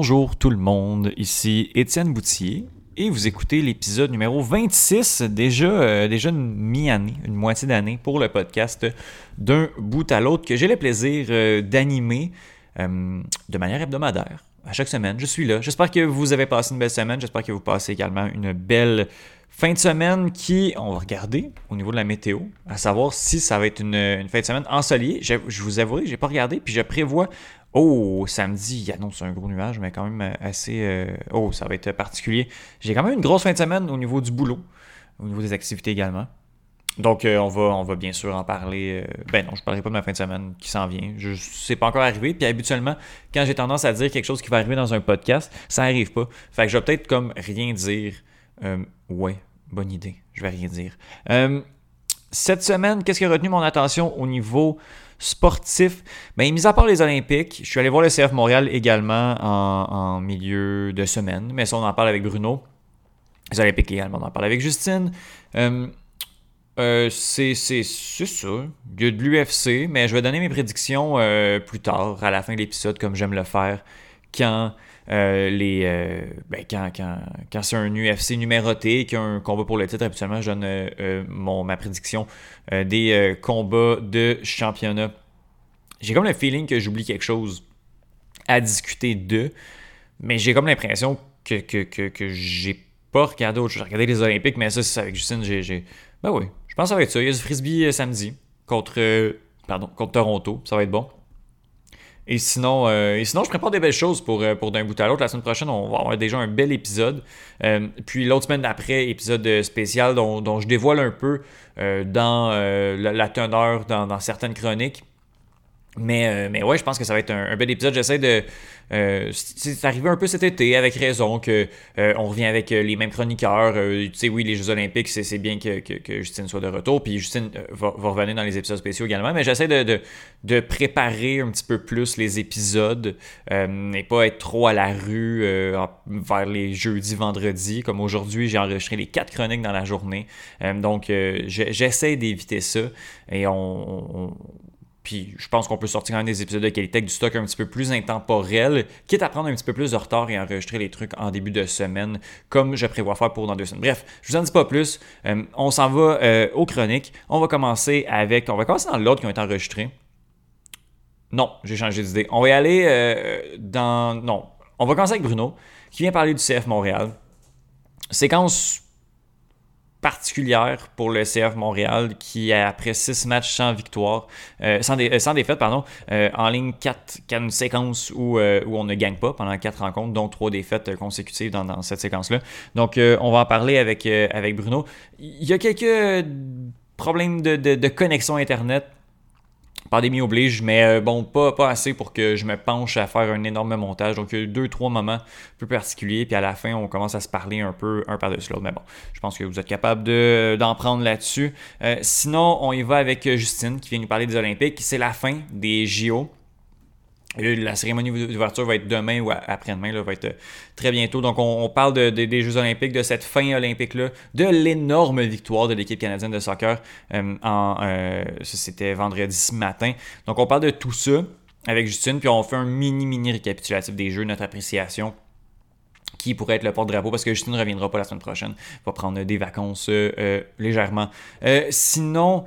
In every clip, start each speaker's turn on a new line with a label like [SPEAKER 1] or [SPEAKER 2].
[SPEAKER 1] Bonjour tout le monde, ici Étienne Boutier et vous écoutez l'épisode numéro 26, déjà, euh, déjà une mi-année, une moitié d'année pour le podcast d'un bout à l'autre que j'ai le plaisir euh, d'animer euh, de manière hebdomadaire. À chaque semaine, je suis là. J'espère que vous avez passé une belle semaine. J'espère que vous passez également une belle fin de semaine qui, on va regarder au niveau de la météo, à savoir si ça va être une, fin de semaine ensoleillée. Je, je vous avouerai n'ai pas regardé, puis je prévois Oh, samedi, il annonce un gros nuage, mais quand même assez. Euh, oh, ça va être particulier. J'ai quand même une grosse fin de semaine au niveau du boulot, au niveau des activités également. Donc, euh, on, va, bien sûr en parler. Euh, ben non, je ne parlerai pas de ma fin de semaine qui s'en vient. Je sais pas encore arrivé. Puis habituellement, quand j'ai tendance à dire quelque chose qui va arriver dans un podcast, ça n'arrive pas. Fait que je vais peut-être comme rien dire. ouais, bonne idée. Je vais rien dire. cette semaine, qu'est-ce qui a retenu mon attention au niveau sportif, ben, mis à part les Olympiques, je suis allé voir le CF Montréal également en, milieu de semaine, mais ça, on en parle avec Bruno. Les Olympiques également, on en parle avec Justine. Euh, euh, c'est ça. Il y a de l'UFC, mais je vais donner mes prédictions euh, plus tard, à la fin de l'épisode, comme j'aime le faire, quand les ben, quand, quand, c'est un UFC numéroté, qu'il combat pour le titre, habituellement, je donne mon, ma prédiction des combats de championnat j'ai comme le feeling que j'oublie quelque chose à discuter de, mais j'ai comme l'impression que, que, que, que j'ai pas regardé autre chose. J'ai regardé les Olympiques, mais ça, c'est avec Justine. J'ai, Ben oui, je pense que ça va être ça. Il y a du frisbee euh, samedi contre, euh, pardon, contre Toronto. Ça va être bon. Et sinon, euh, et sinon, je prépare des belles choses pour, pour d'un bout à l'autre. La semaine prochaine, on va avoir déjà un bel épisode. puis l'autre semaine d'après, épisode spécial dont, dont, je dévoile un peu dans la, teneur dans certaines chroniques. Mais, euh, mais ouais, je pense que ça va être un, bel épisode. J'essaie de. Euh, c'est arrivé un peu cet été, avec raison, que euh, on revient avec les mêmes chroniqueurs. tu sais, oui, les Jeux Olympiques, c'est bien que, que, Justine soit de retour. Puis Justine va, revenir dans les épisodes spéciaux également. Mais j'essaie de, de, de, préparer un petit peu plus les épisodes et pas être trop à la rue vers les jeudis, vendredis. Comme aujourd'hui, j'ai enregistré les quatre chroniques dans la journée. donc, j'essaie d'éviter ça. Et on puis je pense qu'on peut sortir quand même des épisodes de qualité du stock un petit peu plus intemporel, quitte à prendre un petit peu plus de retard et enregistrer les trucs en début de semaine, comme je prévois faire pour dans deux semaines. Bref, je vous en dis pas plus. Euh, on s'en va euh, aux chroniques. On va commencer avec. On va commencer dans l'ordre qui ont été enregistrés. Non, j'ai changé d'idée. On va y aller euh, dans. Non. On va commencer avec Bruno, qui vient parler du CF Montréal. Séquence particulière pour le CF Montréal qui, après six matchs sans victoire, euh, sans, euh, sans, défaite, pardon, euh, en ligne 4, une séquence où, où on ne gagne pas pendant quatre rencontres, dont trois défaites consécutives dans, cette séquence-là. Donc, on va en parler avec, avec Bruno. Il y a quelques problèmes de, de connexion Internet Pandémie oblige, mais euh, bon, pas, pas assez pour que je me penche à faire un énorme montage. Donc, il y a eu deux, trois moments plus particuliers, puis à la fin, on commence à se parler un peu un par-dessus l'autre. Mais bon, je pense que vous êtes capable d'en prendre là-dessus. Euh, sinon, on y va avec Justine qui vient nous parler des Olympiques. C'est la fin des JO. La cérémonie d'ouverture va être demain ou après-demain, va être euh, très bientôt. Donc, on, parle des Jeux Olympiques, de cette fin olympique-là, de l'énorme victoire de l'équipe canadienne de soccer. Euh, en, euh, c'était vendredi matin. Donc, on parle de tout ça avec Justine, puis on fait un mini-mini récapitulatif des Jeux, notre appréciation qui pourrait être le porte-drapeau parce que Justine ne reviendra pas la semaine prochaine. Il va prendre des vacances euh, euh, légèrement. Euh, sinon,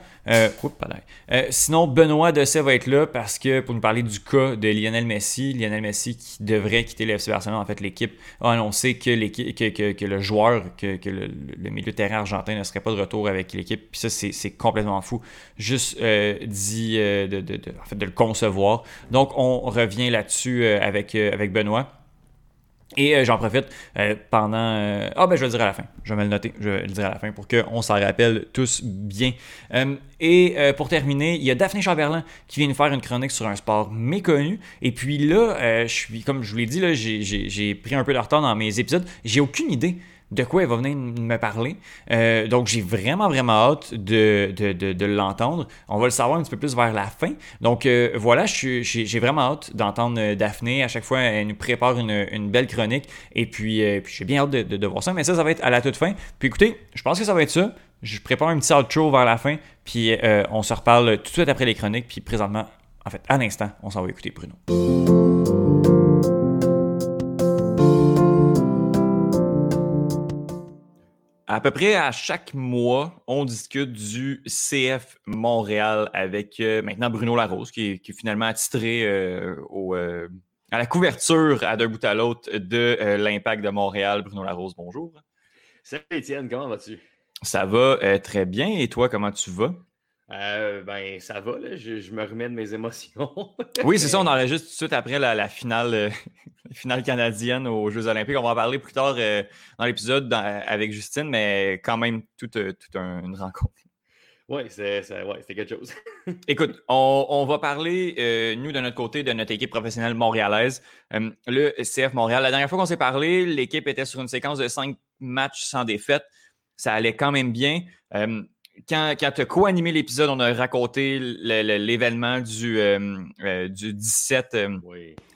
[SPEAKER 1] sinon, Benoît Dessay va être là parce que pour nous parler du cas de Lionel Messi, Lionel Messi qui devrait quitter le FC Barcelone, en fait, l'équipe a annoncé que, que, que, le joueur, que, le, milieu de terrain argentin ne serait pas de retour avec l'équipe. Puis ça, c'est complètement fou. Juste dit de, de, en fait, de le concevoir. Donc, on revient là-dessus avec, avec Benoît. Et euh, j'en profite euh, pendant. Euh, ah, ben je vais le dire à la fin. Je vais me le noter. Je vais le dire à la fin pour qu'on s'en rappelle tous bien. et pour terminer, il y a Daphné Chamberlain qui vient nous faire une chronique sur un sport méconnu. Et puis là, je suis, comme je vous l'ai dit, j'ai pris un peu de retard dans mes épisodes. J'ai aucune idée de quoi elle va venir me parler. Euh, donc, j'ai vraiment, vraiment hâte de, de, l'entendre. On va le savoir un petit peu plus vers la fin. Donc, euh, voilà, j'ai vraiment hâte d'entendre euh, Daphné. À chaque fois, elle nous prépare une, belle chronique. Et puis, puis j'ai bien hâte de, voir ça. Mais ça, ça va être à la toute fin. Puis écoutez, je pense que ça va être ça. Je prépare un petit outro vers la fin. Puis, on se reparle tout de suite après les chroniques. Puis, présentement, en fait, à l'instant, on s'en va écouter Bruno. À peu près à chaque mois, on discute du CF Montréal avec euh, maintenant Bruno Larose, qui est, finalement attitré euh, euh, à la couverture à d'un bout à l'autre de l'Impact de Montréal. Bruno Larose, bonjour.
[SPEAKER 2] Salut Étienne, comment vas-tu?
[SPEAKER 1] Ça va très bien. Et toi, comment tu vas?
[SPEAKER 2] Euh, ben, ça va, là. Je, me remets de mes émotions.
[SPEAKER 1] oui, c'est ça. On enregistre tout de suite après la, finale, euh, finale canadienne aux Jeux Olympiques. On va en parler plus tard euh, dans l'épisode avec Justine, mais quand même, toute, une rencontre.
[SPEAKER 2] Oui, c'est quelque chose.
[SPEAKER 1] Écoute, on, va parler, nous, de notre côté, de notre équipe professionnelle montréalaise. le CF Montréal. La dernière fois qu'on s'est parlé, l'équipe était sur une séquence de cinq matchs sans défaite. Ça allait quand même bien quand, quand tu as co-animé l'épisode, on a raconté l'événement du, euh, euh, du 17, euh,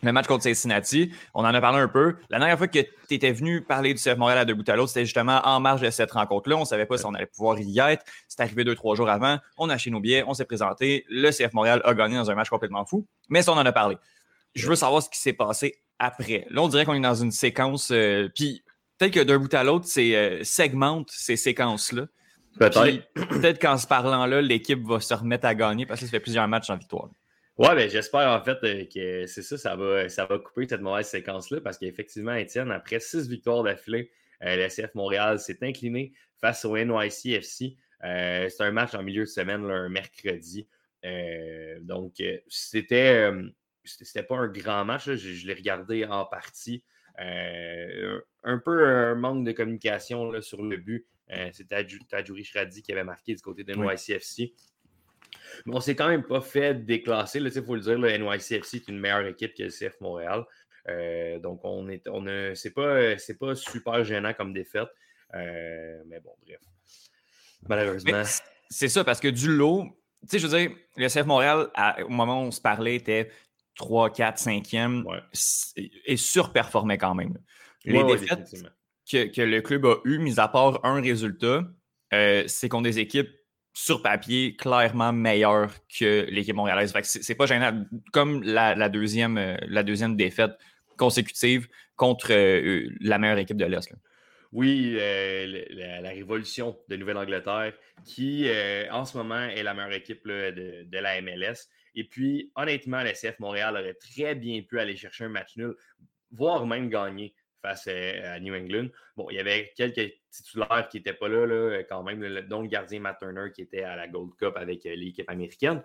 [SPEAKER 1] le match contre Cincinnati. On en a parlé un peu. La dernière fois que tu étais venu parler du CF Montréal à deux bouts à l'autre, c'était justement en marge de cette rencontre-là. On ne savait pas si on allait pouvoir y être. C'est arrivé deux, trois jours avant. On a acheté nos billets, on s'est présenté. Le CF Montréal a gagné dans un match complètement fou. Mais ça, on en a parlé. Je veux savoir ce qui s'est passé après. Là, on dirait qu'on est dans une séquence. Puis peut-être que d'un bout à l'autre, c'est segmente ces séquences-là.
[SPEAKER 2] Peut-être.
[SPEAKER 1] Peut-être qu'en se parlant là, l'équipe va se remettre à gagner parce que ça fait plusieurs matchs en victoire.
[SPEAKER 2] Ouais, ben j'espère en fait euh, que c'est ça, ça va, ça va couper cette mauvaise séquence-là parce qu'effectivement, Étienne, après six victoires d'affilée, euh, le CF Montréal s'est incliné face au NYCFC. Euh, c'est un match en milieu de semaine, un mercredi. donc, c'était, c'était pas un grand match. je, je l'ai regardé en partie. un peu un manque de communication là, sur le but. Euh, C'était Tajouri Shradi qui avait marqué du côté de NYCFC. Mais on s'est quand même pas fait déclasser. Il faut le dire, le NYCFC est une meilleure équipe que le CF Montréal. Euh, donc, on est, on c'est pas, pas super gênant comme défaite. Euh, mais bon, bref. Malheureusement.
[SPEAKER 1] C'est ça, parce que du lot, tu sais, je veux dire, le CF Montréal, au moment où on se parlait, était 3, 4, 5e et surperformait quand même. Les défaites, que, le club a eu, mis à part un résultat, euh, c'est qu'on des équipes sur papier clairement meilleures que l'équipe montréalaise. c'est pas gênant. Comme la, deuxième, euh, la deuxième défaite consécutive contre euh, la meilleure équipe de l'Est.
[SPEAKER 2] Oui, la, révolution de Nouvelle-Angleterre, qui en ce moment est la meilleure équipe de, la MLS. Et puis, honnêtement, la CF Montréal aurait très bien pu aller chercher un match nul, voire même gagner face à, New England. Bon, il y avait quelques titulaires qui n'étaient pas là, quand même, dont le gardien Matt Turner qui était à la Gold Cup avec euh, l'équipe américaine.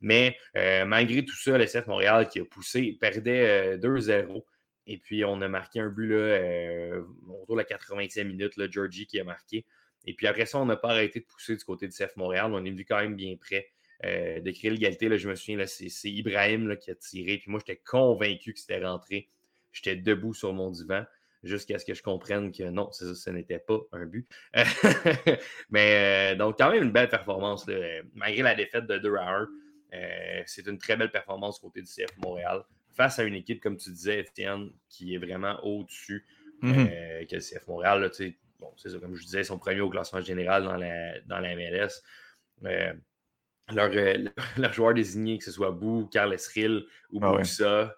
[SPEAKER 2] Mais euh, malgré tout ça, le CF Montréal qui a poussé, perdait 2-0. Euh, Et puis, on a marqué un but là, autour de la 80e minute, là, Georgie qui a marqué. Et puis après ça, on n'a pas arrêté de pousser du côté du CF Montréal. On est venu quand même bien près de créer l'égalité. Je me souviens, c'est Ibrahim qui a tiré. Puis moi, j'étais convaincu que c'était rentré. J'étais debout sur mon divan jusqu'à ce que je comprenne que non, ce n'était pas un but. Mais euh, donc, quand même une belle performance, malgré la défaite de 2 à 1. Euh, c'est une très belle performance côté du CF Montréal face à une équipe, comme tu disais, Étienne, qui est vraiment au-dessus mm-hmm. euh, que le CF Montréal. bon, c'est ça, comme je disais, ils sont premiers au classement général dans la, dans la MLS. leur, leur, joueur désigné, que ce soit Bou, Carles Rill ou ah Boussa,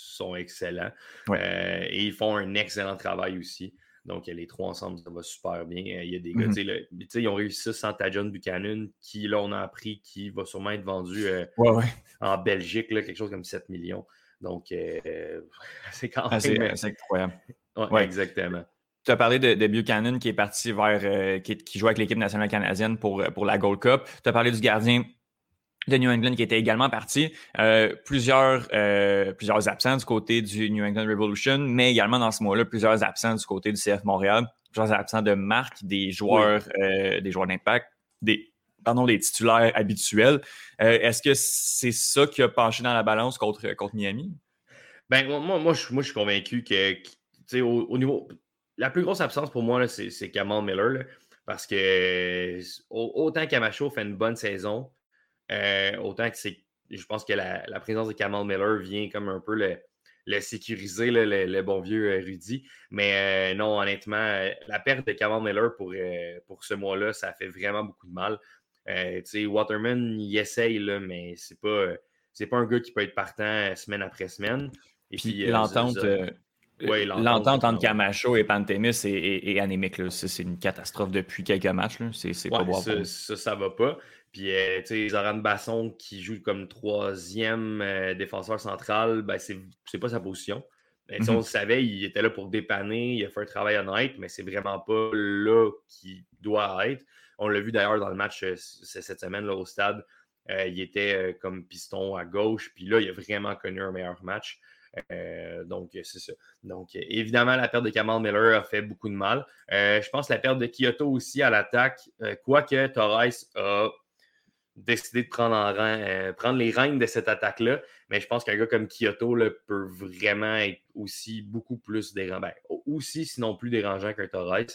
[SPEAKER 2] sont excellents. Euh, et ils font un excellent travail aussi. Donc, les trois ensemble, ça va super bien. Euh, il y a des gars, mhm. ils ont réussi ça sans Tajon Buchanan, qui, là, on a appris, qui va sûrement être vendu euh, en Belgique, quelque chose comme 7 millions. Donc, c'est quand
[SPEAKER 1] même. c'est incroyable.
[SPEAKER 2] Ouais, Exactement.
[SPEAKER 1] Tu as parlé de, Buchanan qui est parti vers. qui, qui, joue avec l'équipe nationale canadienne pour, pour la Gold Cup. Tu as parlé du gardien de New England qui était également parti. Euh, plusieurs, euh, plusieurs absents du côté du New England Revolution, mais également dans ce mois-là, plusieurs absents du côté du CF Montréal, plusieurs absents de marque, des joueurs, euh, des joueurs d'impact, des, pardon, des titulaires habituels. Est-ce que c'est ça qui a penché dans la balance contre, contre Miami?
[SPEAKER 2] Ben, moi, moi, je, moi, je suis convaincu que, au, au, niveau. La plus grosse absence pour moi, c'est Kamal Miller. parce que autant Camacho fait une bonne saison, euh, autant que c'est. Je pense que la, présence de Kamal Miller vient comme un peu le, sécuriser, le, bon vieux euh, Rudy. Mais euh, non, honnêtement, la perte de Kamal Miller pour, pour ce mois-là, ça fait vraiment beaucoup de mal. Waterman, il essaye, là, mais c'est pas, c'est pas un gars qui peut être partant semaine après semaine.
[SPEAKER 1] Et puis, l'entente. l'entente entre Camacho et Pantémis est, anémique. C'est une catastrophe depuis quelques matchs. C'est pas
[SPEAKER 2] bon. Ça, ça, ça, va pas. Puis, euh, tu sais, Zoran Basson qui joue comme troisième euh, défenseur central, ben, c'est pas sa position. Ben, on mhm. le savait, il était là pour dépanner, il a fait un travail honnête, mais c'est vraiment pas là qu'il doit être. On l'a vu d'ailleurs dans le match euh, cette semaine là, au stade. il était comme piston à gauche, puis là, il a vraiment connu un meilleur match. donc, c'est ça. Donc, évidemment, la perte de Kamal Miller a fait beaucoup de mal. je pense que la perte de Kyoto aussi à l'attaque, quoique Torres a décider de euh, prendre les règnes de cette attaque-là. Mais je pense qu'un gars comme Kyoto peut vraiment être aussi beaucoup plus dérangeant. Ben, aussi, sinon plus dérangeant qu'un Torres.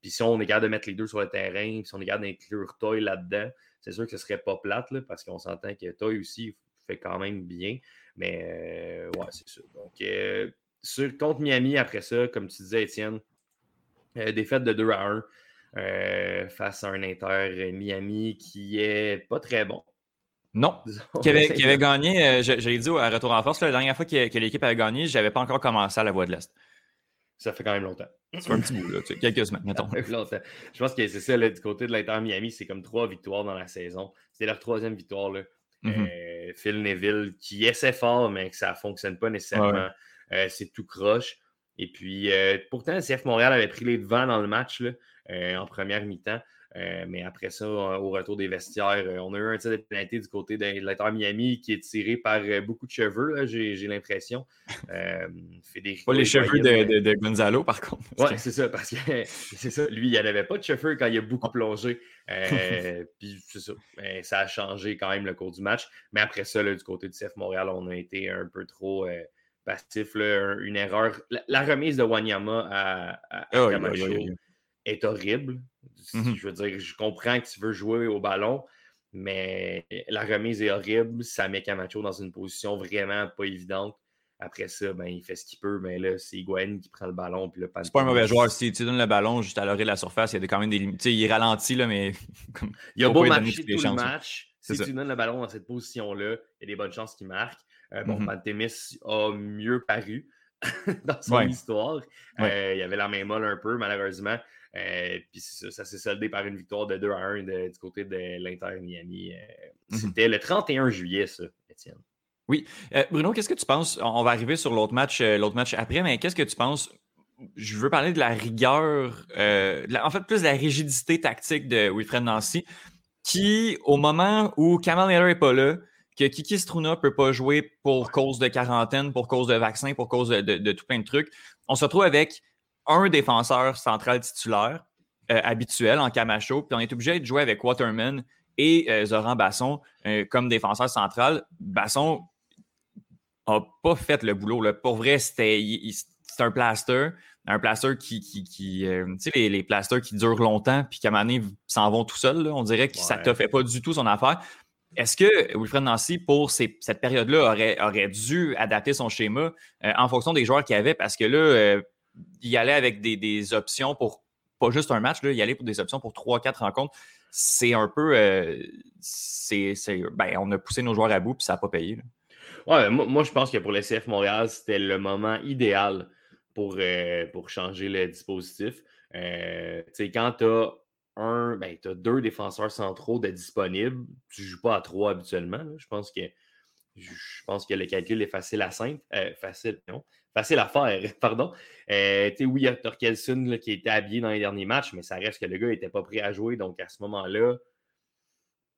[SPEAKER 2] Puis si on est capable de mettre les deux sur le terrain, si on est capable d'inclure Toy là-dedans, c'est sûr que ce serait pas plate, parce qu'on s'entend que Toy aussi fait quand même bien. Mais euh, ouais, c'est ça. Donc, euh, sur, contre Miami, après ça, comme tu disais, Étienne, défaite de 2 à 1. Euh, face à un Inter Miami qui est pas très bon.
[SPEAKER 1] Non, qui avait, gagné, euh, j'ai dit à Retour en Force, la dernière fois que, l'équipe avait gagné, je n'avais pas encore commencé à la Voie de l'Est.
[SPEAKER 2] Ça fait quand même longtemps.
[SPEAKER 1] Ça fait un petit bout, là, quelques semaines, mettons.
[SPEAKER 2] Je pense que c'est ça, du côté de l'Inter Miami, c'est comme trois victoires dans la saison. C'est leur troisième victoire. Là. Mm-hmm. Euh, Phil Neville, qui essaie fort, mais que ça ne fonctionne pas nécessairement. c'est tout croche. Et puis, pourtant, le CF Montréal avait pris les devants dans le match. Là. Euh, en première mi-temps. Euh, mais après ça, au retour des vestiaires, euh, on a eu un tir de pénalité du côté de l'Inter Miami qui est tiré par beaucoup de cheveux, j'ai l'impression.
[SPEAKER 1] pas les cheveux de, Gonzalo, par contre.
[SPEAKER 2] Oui, c'est ça, parce que c'est ça. Lui, il avait pas de cheveux quand il a beaucoup plongé. puis c'est ça. ça a changé quand même le cours du match. Mais après ça, du côté du CF Montréal, on a été un peu trop passif. une erreur. La, remise de Wanyama à, à, oh, est horrible. Mmh je veux dire, je comprends que tu veux jouer au ballon, mais la remise est horrible. Ça met Camacho dans une position vraiment pas évidente. Après ça, ben, il fait ce qu'il peut, mais là, c'est Higuain qui prend le ballon. Puis
[SPEAKER 1] c'est pas un mauvais joueur. Si tu donnes le ballon juste à l'orée de la surface, il y a quand même des limites. Il est ralenti, là, mais.
[SPEAKER 2] il a beau marcher tout le match. Si tu donnes le ballon dans cette position-là, il y a des bonnes chances qu'il marque. Euh, bon, mmh a mieux paru dans son histoire. Euh, il avait la main molle un peu, malheureusement. Euh, puis ça, s'est soldé par une victoire de 2 à 1 du côté de l'Inter Miami. Euh, mhm. C'était le 31 juillet, ça, Étienne.
[SPEAKER 1] Oui. Euh, Bruno, qu'est-ce que tu penses? On va arriver sur l'autre match, l'autre match après, mais qu'est-ce que tu penses? Je veux parler de la rigueur, en fait, plus de la rigidité tactique de Wilfred Nancy, qui, au moment où Kamal Miller n'est pas là, que Kiki Struna ne peut pas jouer pour cause de quarantaine, pour cause de vaccin, pour cause de, de tout plein de trucs, on se retrouve avec un défenseur central titulaire euh, habituel en Camacho, puis on est obligé de jouer avec Waterman et euh, Zoran Basson euh, comme défenseur central. Basson n'a pas fait le boulot. Pour vrai, c'était un plaster. Un plaster qui. qui, tu sais, les, les plasters qui durent longtemps, puis qu'à un moment donné, s'en vont tout seuls. On dirait que ça ne te fait pas du tout son affaire. Est-ce que Wilfred Nancy, pour cette période-là, aurait, aurait dû adapter son schéma en fonction des joueurs qu'il avait? Parce que là, y aller avec des, options pour pas juste un match, là, y aller pour des options pour 3-4 rencontres, c'est un peu. Euh, c'est, ben, on a poussé nos joueurs à bout puis ça n'a pas payé.
[SPEAKER 2] Ouais, moi, je pense que pour le CF Montréal, c'était le moment idéal pour, euh, pour changer le dispositif. Euh, quand tu as un, ben, deux défenseurs centraux disponibles, tu ne joues pas à trois habituellement. Je pense que je pense que le calcul est facile à simple. facile, non facile à faire, pardon. Euh, oui, il y a Torkelson qui était habillé dans les derniers matchs, mais ça reste que le gars n'était pas prêt à jouer. Donc, à ce moment-là,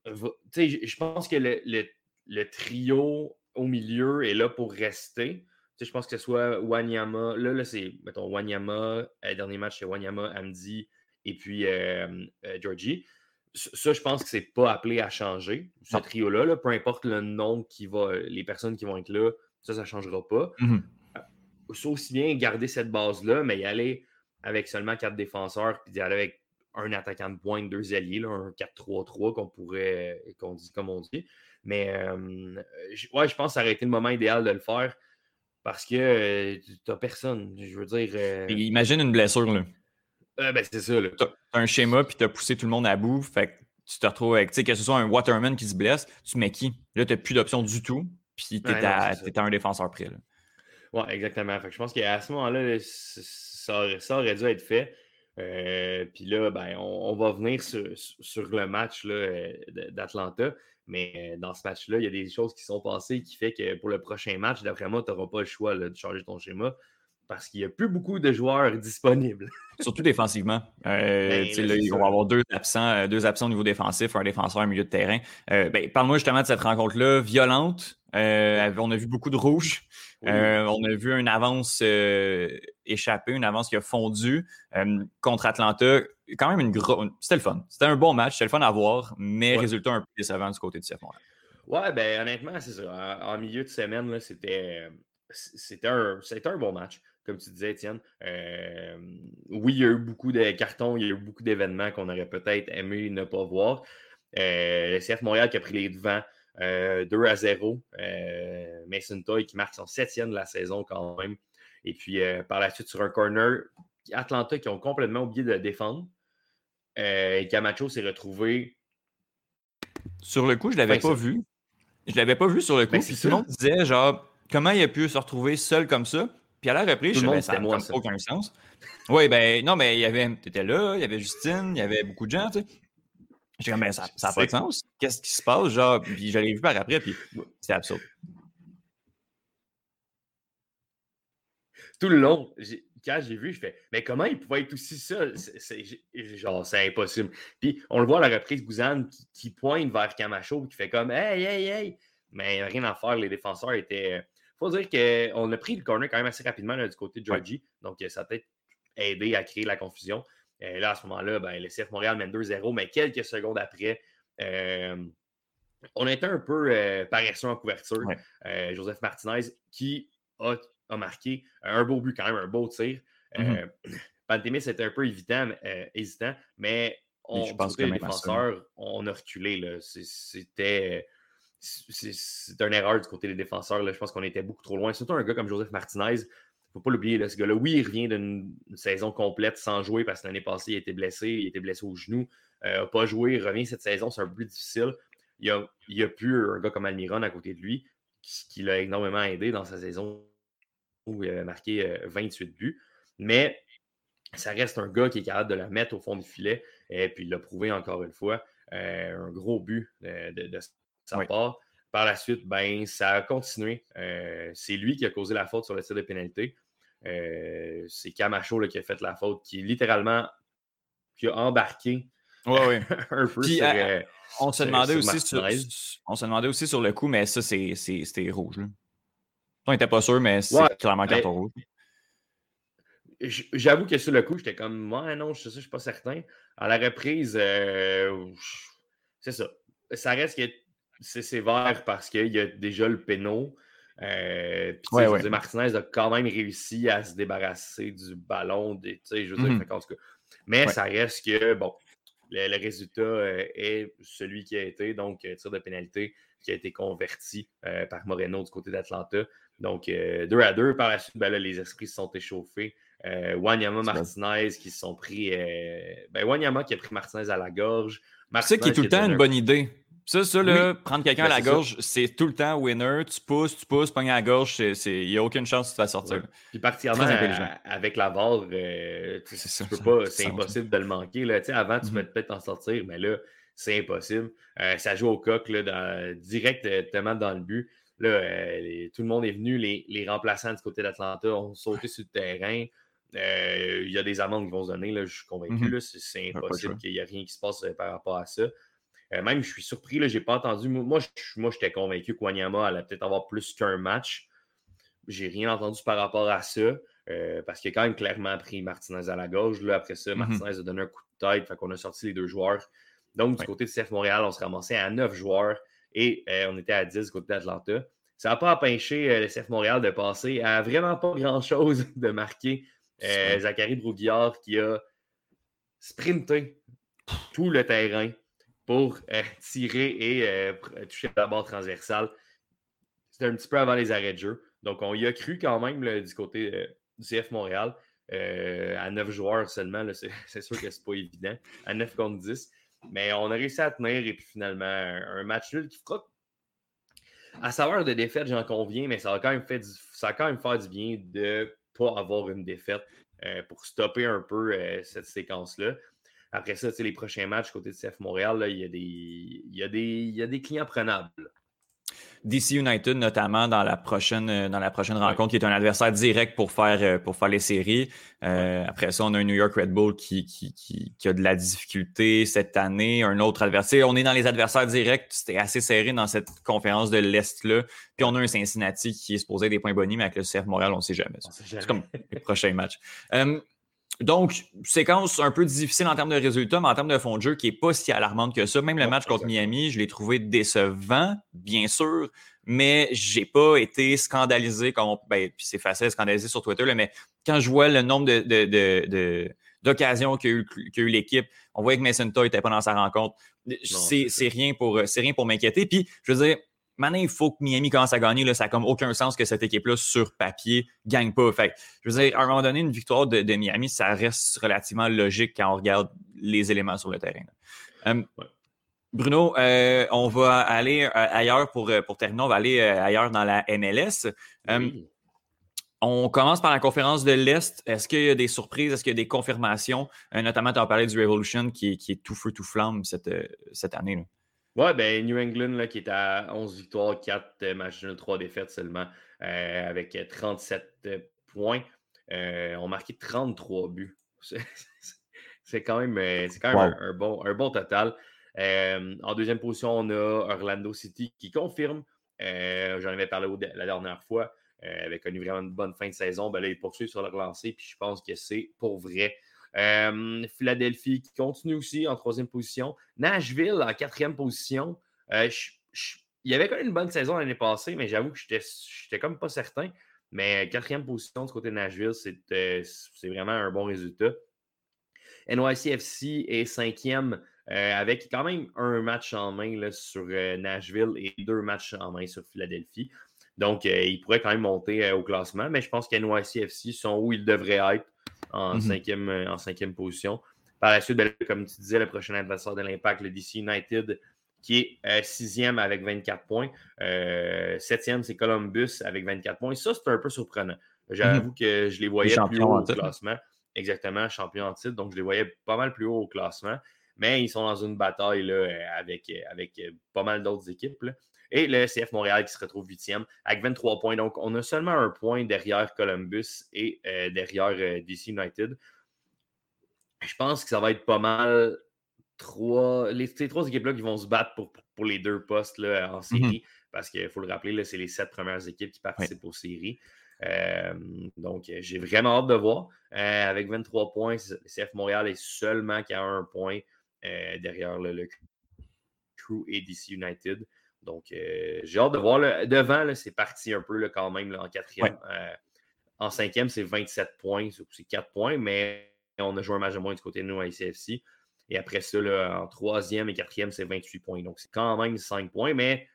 [SPEAKER 2] je pense que le, trio au milieu est là pour rester. je pense que ce soit Wanyama. Là, là c'est, mettons, Wanyama. Euh, dernier match, c'est Wanyama, Amdi et puis euh, Georgie. Ça, je pense que c'est pas appelé à changer, ce trio-là. peu importe le nom qui va, les personnes qui vont être là, ça, ça ne changera pas. Mmh faut aussi bien garder cette base-là, mais y aller avec seulement quatre défenseurs, puis y aller avec un attaquant de pointe, deux alliés, un 4-3-3 qu'on pourrait, qu'on dit comme on dit. Mais euh, ouais, je pense que ça aurait été le moment idéal de le faire parce que euh, tu n'as personne. Je veux dire. Euh,
[SPEAKER 1] imagine une blessure, là.
[SPEAKER 2] Ben, c'est ça,
[SPEAKER 1] Tu as, un schéma, puis tu as poussé tout le monde à bout. Fait que tu te retrouves avec, tu sais, que ce soit un Waterman qui se blesse, tu mets qui? Là, tu n'as plus d'option du tout, puis tu es, à un défenseur près.
[SPEAKER 2] Oui, exactement. je pense qu'à ce moment-là, ça, aurait dû être fait. Euh, puis là, ben, on, va venir sur, le match d'Atlanta. Mais dans ce match-là, il y a des choses qui sont passées qui fait que pour le prochain match, d'après moi, tu n'auras pas le choix de changer ton schéma parce qu'il n'y a plus beaucoup de joueurs disponibles.
[SPEAKER 1] Surtout défensivement. Euh, ben, ils vont avoir deux absents, euh, deux absents au niveau défensif, un défenseur au milieu de terrain. Euh, ben, Parle-moi justement de cette rencontre-là, violente. on a vu beaucoup de rouge. on a vu une avance échappée, une avance qui a fondu contre Atlanta. Quand même une grosse. C'était le fun. C'était un bon match, c'était le fun à voir, mais résultat un peu décevant du côté du CF Montréal.
[SPEAKER 2] Ouais, ben honnêtement, c'est ça. En, milieu de semaine, c'était c'était un, un bon match comme tu disais, Étienne. Euh, oui, il y a eu beaucoup de cartons, il y a eu beaucoup d'événements qu'on aurait peut-être aimé ne pas voir. Euh, le CF Montréal qui a pris les devants 2 euh, à 0. Mason Toy qui marque son septième de la saison quand même. Et puis par la suite, sur un corner, Atlanta qui ont complètement oublié de défendre. et Camacho s'est retrouvé.
[SPEAKER 1] Sur le coup, je ne l'avais pas vu. Je ne l'avais pas vu sur le coup. Ben, puis tout le monde disait genre comment il a pu se retrouver seul comme ça? Puis à la reprise, je me ça n'a aucun sens. Oui, ben non, mais il y avait, tu étais là, il y avait Justine, il y avait beaucoup de gens, tu sais. J'ai comme, ben, ça n'a pas de sens. Qu'est-ce qui se passe? Genre, puis je l'ai vu par après, puis c'est absurde.
[SPEAKER 2] Tout le long, quand j'ai vu, je fais, mais comment il pouvait être aussi seul? C'est, genre, c'est impossible. Puis on le voit à la reprise, Gouzane qui, pointe vers Camacho, qui fait comme, hey, hey, hey. Mais rien à faire, les défenseurs étaient faut dire qu'on a pris le corner quand même assez rapidement du côté de Georgie. Donc, ça a peut-être aidé à créer la confusion. Et là, à ce moment-là, ben, le CF Montréal mène 2-0, mais quelques secondes après, euh, on a été un peu euh, paresseux en couverture. Euh, Joseph Martinez qui a, marqué un beau but quand même, un beau tir. Mm était un peu évident, hésitant, mais on, je pense que les défenseurs, on a reculé. C'était c'est une erreur du côté des défenseurs. Là. Je pense qu'on était beaucoup trop loin. Surtout un gars comme Joseph Martinez. Il ne faut pas l'oublier. Ce gars-là, oui, il revient d'une saison complète sans jouer parce que l'année passée, il était blessé. Il était blessé au genou. Euh, n'a pas joué. Il revient cette saison. C'est un peu plus difficile. Il a, il a plus un gars comme Almiron à côté de lui qui, l'a énormément aidé dans sa saison où il a marqué 28 euh, buts. Mais ça reste un gars qui est capable de la mettre au fond du filet. Et puis, il l'a prouvé encore une fois. Euh, un gros but de, de, part. Par la suite, ben, ça a continué. Euh, c'est lui qui a causé la faute sur le tir de pénalité. Euh, c'est Camacho qui a fait la faute, qui littéralement qui a embarqué
[SPEAKER 1] un peu sur, euh, on, se demandait aussi sur, on se demandait aussi sur le coup, mais ça, c'était rouge. On n'était pas sûr, mais c'est clairement carton rouge.
[SPEAKER 2] J'avoue que sur le coup, j'étais comme, moi, non, je ne suis pas certain. À la reprise, c'est ça. Ça reste que c'est sévère parce qu'il y a déjà le péno. Euh, puis, Martinez a quand même réussi à se débarrasser du ballon. Des, je veux dire, mmh Mais ça reste que, bon, le, résultat euh, est celui qui a été, donc euh, tir de pénalité qui a été converti par Moreno du côté d'Atlanta. Donc, 2 à 2. Par la suite, ben les esprits se sont échauffés. Wanyama Martinez qui se sont pris. ben, Wanyama qui a pris Martinez à la gorge.
[SPEAKER 1] C'est ça qui est tout le temps une bonne idée. Ça, ça, là, prendre quelqu'un à ben, la gorge, c'est tout le temps winner. Tu pousses, tu pousses, pognes à la gorge, il n'y a aucune chance que tu vas sortir.
[SPEAKER 2] Puis particulièrement avec la barre, euh, c'est impossible de le manquer. Là. Avant, tu mm peut-être en sortir, mais là, c'est impossible. Euh, ça joue au coq là, dans, directement dans le but. Là, euh, tout le monde est venu, les, les remplaçants du côté d'Atlanta ont sauté sur le terrain. Il y a des amendes qui vont se donner, là, je suis convaincu. Mm C'est impossible qu'il n'y ait rien qui se passe par rapport à ça. Euh, même, je suis surpris, je n'ai pas entendu. Moi, moi j'étais convaincu que Wanyama allait peut-être avoir plus qu'un match. J'ai rien entendu par rapport à ça. Euh, parce qu'il a quand même clairement pris Martinez à la gauche. Là, après ça, mm-hmm. Martinez a donné un coup de tête. Fait qu'on a sorti les deux joueurs. Donc, du côté de CF Montréal, on s'est ramassé à neuf joueurs et euh, on était à 10 du côté d'Atlanta. Ça n'a pas empêché le CF Montréal de passer à vraiment pas grand-chose de marquer Zachary Brouguillard qui a sprinté tout le terrain pour euh, tirer et euh, toucher la barre transversale. C'était un petit peu avant les arrêts de jeu. Donc, on y a cru quand même du côté euh, du CF Montréal. à 9 joueurs seulement, c'est sûr que c'est pas évident. À 9 contre 10. Mais on a réussi à tenir et puis finalement, un, match nul qui fera. à savoir de défaite, j'en conviens, mais ça va quand même, fait ça quand même du bien de ne pas avoir une défaite euh, pour stopper un peu euh, cette séquence-là. Après ça, les prochains matchs côté de CF Montréal, il, y a des, il, y a des, il y a des clients prenables.
[SPEAKER 1] DC United, notamment dans la prochaine, euh, dans la prochaine rencontre, qui est un adversaire direct pour faire, euh, pour faire les séries. Euh, après ça, on a un New York Red Bull qui, qui, qui, a de la difficulté cette année. Un autre adversaire. On est dans les adversaires directs. C'était assez serré dans cette conférence de l'Est-là. Puis on a un Cincinnati qui est supposé des points bonus, mais avec le CF Montréal, on ne sait jamais. C'est comme les prochains matchs. Donc, séquence un peu difficile en termes de résultats, mais en termes de fond de jeu qui n'est pas si alarmante que ça. Même le match contre Miami, je l'ai trouvé décevant, bien sûr, mais j'ai pas été scandalisé comme ben, puis c'est facile de scandaliser sur Twitter, mais quand je vois le nombre de, d'occasions qu'a eu, eu l'équipe, on voyait que Mason Toy n'était pas dans sa rencontre. C'est, rien pour, c'est rien pour m'inquiéter. Puis, je veux dire, maintenant, il faut que Miami commence à gagner. Là, ça n'a comme aucun sens que cette équipe-là, sur papier, ne gagne pas. Fait je veux dire, à un moment donné, une victoire de, Miami, ça reste relativement logique quand on regarde les éléments sur le terrain. Euh, Bruno, euh, on va aller euh, ailleurs pour, pour terminer. On va aller ailleurs dans la MLS. On commence par la conférence de l'Est. Est-ce qu'il y a des surprises? Est-ce qu'il y a des confirmations? notamment, tu as parlé du Revolution qui, qui, est tout feu, tout flamme cette, cette année. Là.
[SPEAKER 2] Ouais, ben New England là, qui est à 11 victoires, 4 euh, matchs 3 défaites seulement, euh, avec 37 euh, points. Euh, ont marqué 33 buts. C'est quand même, quand même un, bon, un bon total. en deuxième position, on a Orlando City qui confirme. J'en avais parlé la dernière fois. avec une vraiment une bonne fin de saison. Ben là, ils poursuivent sur leur lancée. Puis je pense que c'est pour vrai. Euh, Philadelphie qui continue aussi en troisième position. Nashville en quatrième position. Euh, il y avait quand même une bonne saison l'année passée, mais j'avoue que je n'étais comme pas certain. Mais quatrième position du côté de Nashville, c'est vraiment un bon résultat. NYCFC est cinquième euh, avec quand même un match en main sur Nashville et deux matchs en main sur Philadelphie. Donc, il pourrait quand même monter au classement, mais je pense qu'NYCFC sont où ils devraient être en, mhm. cinquième, euh, en cinquième position. Par la suite, ben, comme tu disais, le prochain adversaire de l'Impact, le DC United, qui est euh, sixième avec 24 points. Euh, septième, c'est Columbus avec 24 points. Ça, c'est un peu surprenant. J'avoue mhm. que je les voyais plus haut au classement. Exactement, champion en titre. Donc, je les voyais pas mal plus haut au classement. Mais ils sont dans une bataille là, avec, avec pas mal d'autres équipes. Et le CF Montréal qui se retrouve huitième avec 23 points. Donc, on a seulement un point derrière Columbus et euh, derrière euh, DC United. Je pense que ça va être pas mal trois, les, ces trois équipes-là qui vont se battre pour, pour les deux postes là, en série. Parce qu'il faut le rappeler, c'est les sept premières équipes qui participent aux séries. Euh, donc, j'ai vraiment hâte de voir. avec 23 points, le CF Montréal est seulement qu'à un point derrière le, le Crew et DC United. Donc, euh, j'ai hâte de voir. devant, c'est parti un peu quand même en quatrième. Euh, en cinquième, c'est 27 points. C'est 4 points, mais on a joué un match de moins du côté de nous à ICFC. Et après ça, en troisième et quatrième, c'est 28 points. Donc, c'est quand même 5 points, mais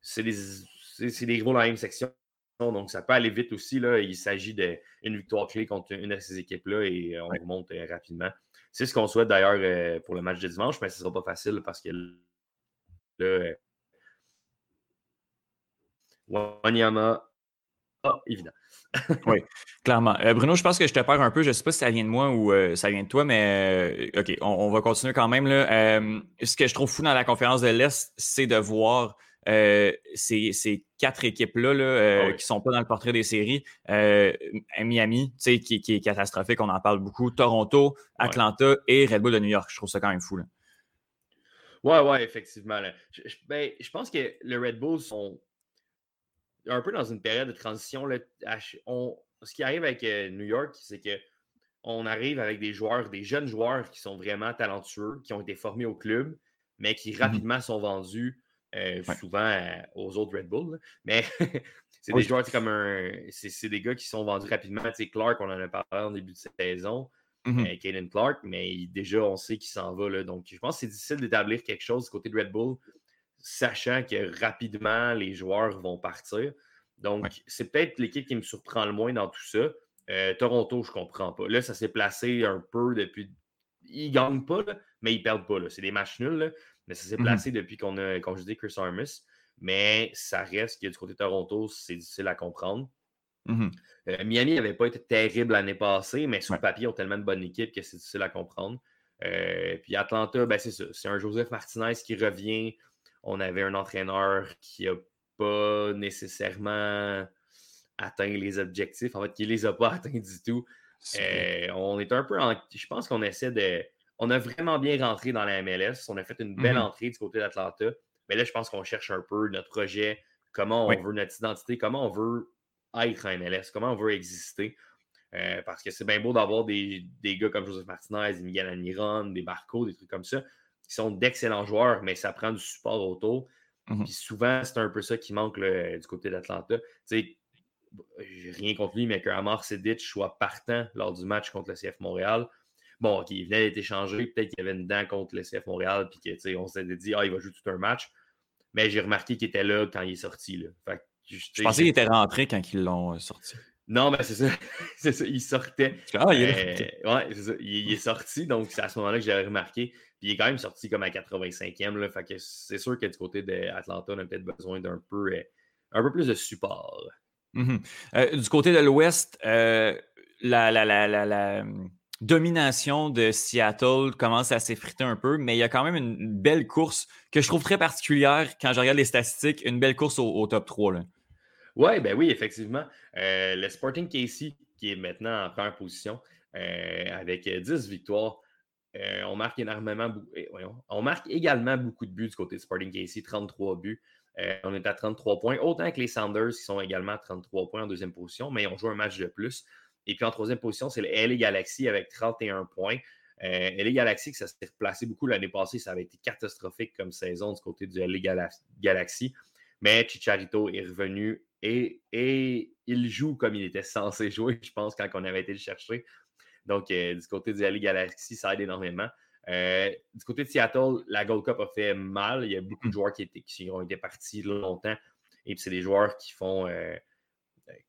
[SPEAKER 2] c'est des, c'est, des gros dans la même section. Donc, ça peut aller vite aussi. Là. Il s'agit d'une victoire clé contre une de ces équipes-là et on remonte euh, rapidement. C'est ce qu'on souhaite d'ailleurs pour le match de dimanche, mais ce ne sera pas facile parce que là, Wanyama, ah, évident.
[SPEAKER 1] oui, clairement. Euh, Bruno, je pense que je te perds un peu. Je ne sais pas si ça vient de moi ou euh, ça vient de toi, mais euh, OK, on, va continuer quand même. Là. ce que je trouve fou dans la conférence de l'Est, c'est de voir ces, quatre équipes-là là, ah qui ne sont pas dans le portrait des séries. Miami, qui, qui, est catastrophique, on en parle beaucoup. Toronto, Atlanta et Red Bull de New York. Je trouve ça quand même fou. Là.
[SPEAKER 2] Ouais, ouais, effectivement. Je, ben, je pense que les Red Bulls sont un peu dans une période de transition. Là, ce qui arrive avec euh, New York, c'est que on arrive avec des joueurs, des jeunes joueurs qui sont vraiment talentueux, qui ont été formés au club, mais qui mmh rapidement sont vendus euh, souvent euh, aux autres Red Bull. Mais c'est des joueurs comme un. C'est des gars qui sont vendus rapidement. Tu Clark, on en a parlé en début de saison. Mmh Clark, mais déjà, on sait qu'il s'en va. Là. Donc, je pense que c'est difficile d'établir quelque chose du côté de Red Bull sachant que rapidement, les joueurs vont partir. Donc, c'est peut-être l'équipe qui me surprend le moins dans tout ça. Euh, Toronto, je ne comprends pas. Là, ça s'est placé un peu depuis. Ils ne gagnent pas, mais ils ne perdent pas. C'est des matchs nuls, mais ça s'est mmh placé depuis qu'on a, dis, Chris Armis. mais ça reste que du côté de Toronto, c'est difficile à comprendre.
[SPEAKER 1] Mhm.
[SPEAKER 2] Euh, Miami n'avait pas été terrible l'année passée, mais sur le papier, ils ont tellement de bonnes équipes que c'est difficile à comprendre. Euh, puis Atlanta, ben c'est ça. C'est un Joseph Martinez qui revient. On avait un entraîneur qui n'a pas nécessairement atteint les objectifs. En fait, qui ne les a pas atteints du tout. Euh, on est un peu en. Je pense qu'on essaie de. On a vraiment bien rentré dans la MLS. On a fait une belle
[SPEAKER 1] Mhm.
[SPEAKER 2] entrée du côté d'Atlanta. Mais là, je pense qu'on cherche un peu notre projet, comment on
[SPEAKER 1] Oui.
[SPEAKER 2] veut notre identité, comment on veut être en MLS, comment on veut exister? Euh, parce que c'est bien beau d'avoir des, des gars comme Joseph Martinez, des Miguel Almiron, des Barco, des trucs comme ça, qui sont d'excellents joueurs, mais ça prend du support autour.
[SPEAKER 1] Mhm.
[SPEAKER 2] Puis souvent, c'est un peu ça qui manque là, du côté d'Atlanta. Tu sais, rien contre lui, mais que Amar Sedic soit partant lors du match contre le CF Montréal. Bon, OK, il venait d'être échangé, peut-être qu'il y avait une dent contre le CF Montréal, puis que, on s'était dit, ah, il va jouer tout un match. Mais j'ai remarqué qu'il était là quand il est sorti. Là. Fait que,
[SPEAKER 1] Je pensais qu'il était rentré quand ils l'ont euh, sorti.
[SPEAKER 2] Non, mais c'est ça. c'est ça. Il sortait.
[SPEAKER 1] Ah, il est.
[SPEAKER 2] Euh, ouais, ça. Il, il est sorti, donc c'est à ce moment-là que j'avais remarqué. Puis il est quand même sorti comme à 85e. Là, fait que c'est sûr que du côté d'Atlanta, on a peut-être besoin d'un peu, euh, un peu plus de support.
[SPEAKER 1] Mhm. Euh, du côté de l'Ouest, euh, la, la, la, la, la, hum, domination de Seattle commence à s'effriter un peu, mais il y a quand même une belle course que je trouve très particulière quand je regarde les statistiques, une belle course au, au top 3. Là.
[SPEAKER 2] Ouais, ben oui, effectivement. Euh, le Sporting KC, qui est maintenant en première position, avec 10 victoires, euh, on marque énormément, eh, on marque également beaucoup de buts du côté de Sporting KC, 33 buts. Euh, on est à 33 points, autant que les Sounders qui sont également à 33 points en deuxième position, mais on joue un match de plus. Et puis en troisième position, c'est le LA Galaxy avec 31 points. Euh, LA Galaxy, que ça s'est replacé beaucoup l'année passée, ça avait été catastrophique comme saison du côté du LA Gala- Galaxy. Mais Chicharito est revenu et il joue comme il était censé jouer, je pense, quand on avait été le chercher. Donc, euh, du côté du LA Galaxy, ça aide énormément. Euh, du côté de Seattle, la Gold Cup a fait mal. Il y a beaucoup de joueurs qui, étaient, qui ont été partis longtemps. Et puis, c'est des joueurs qui font. euh,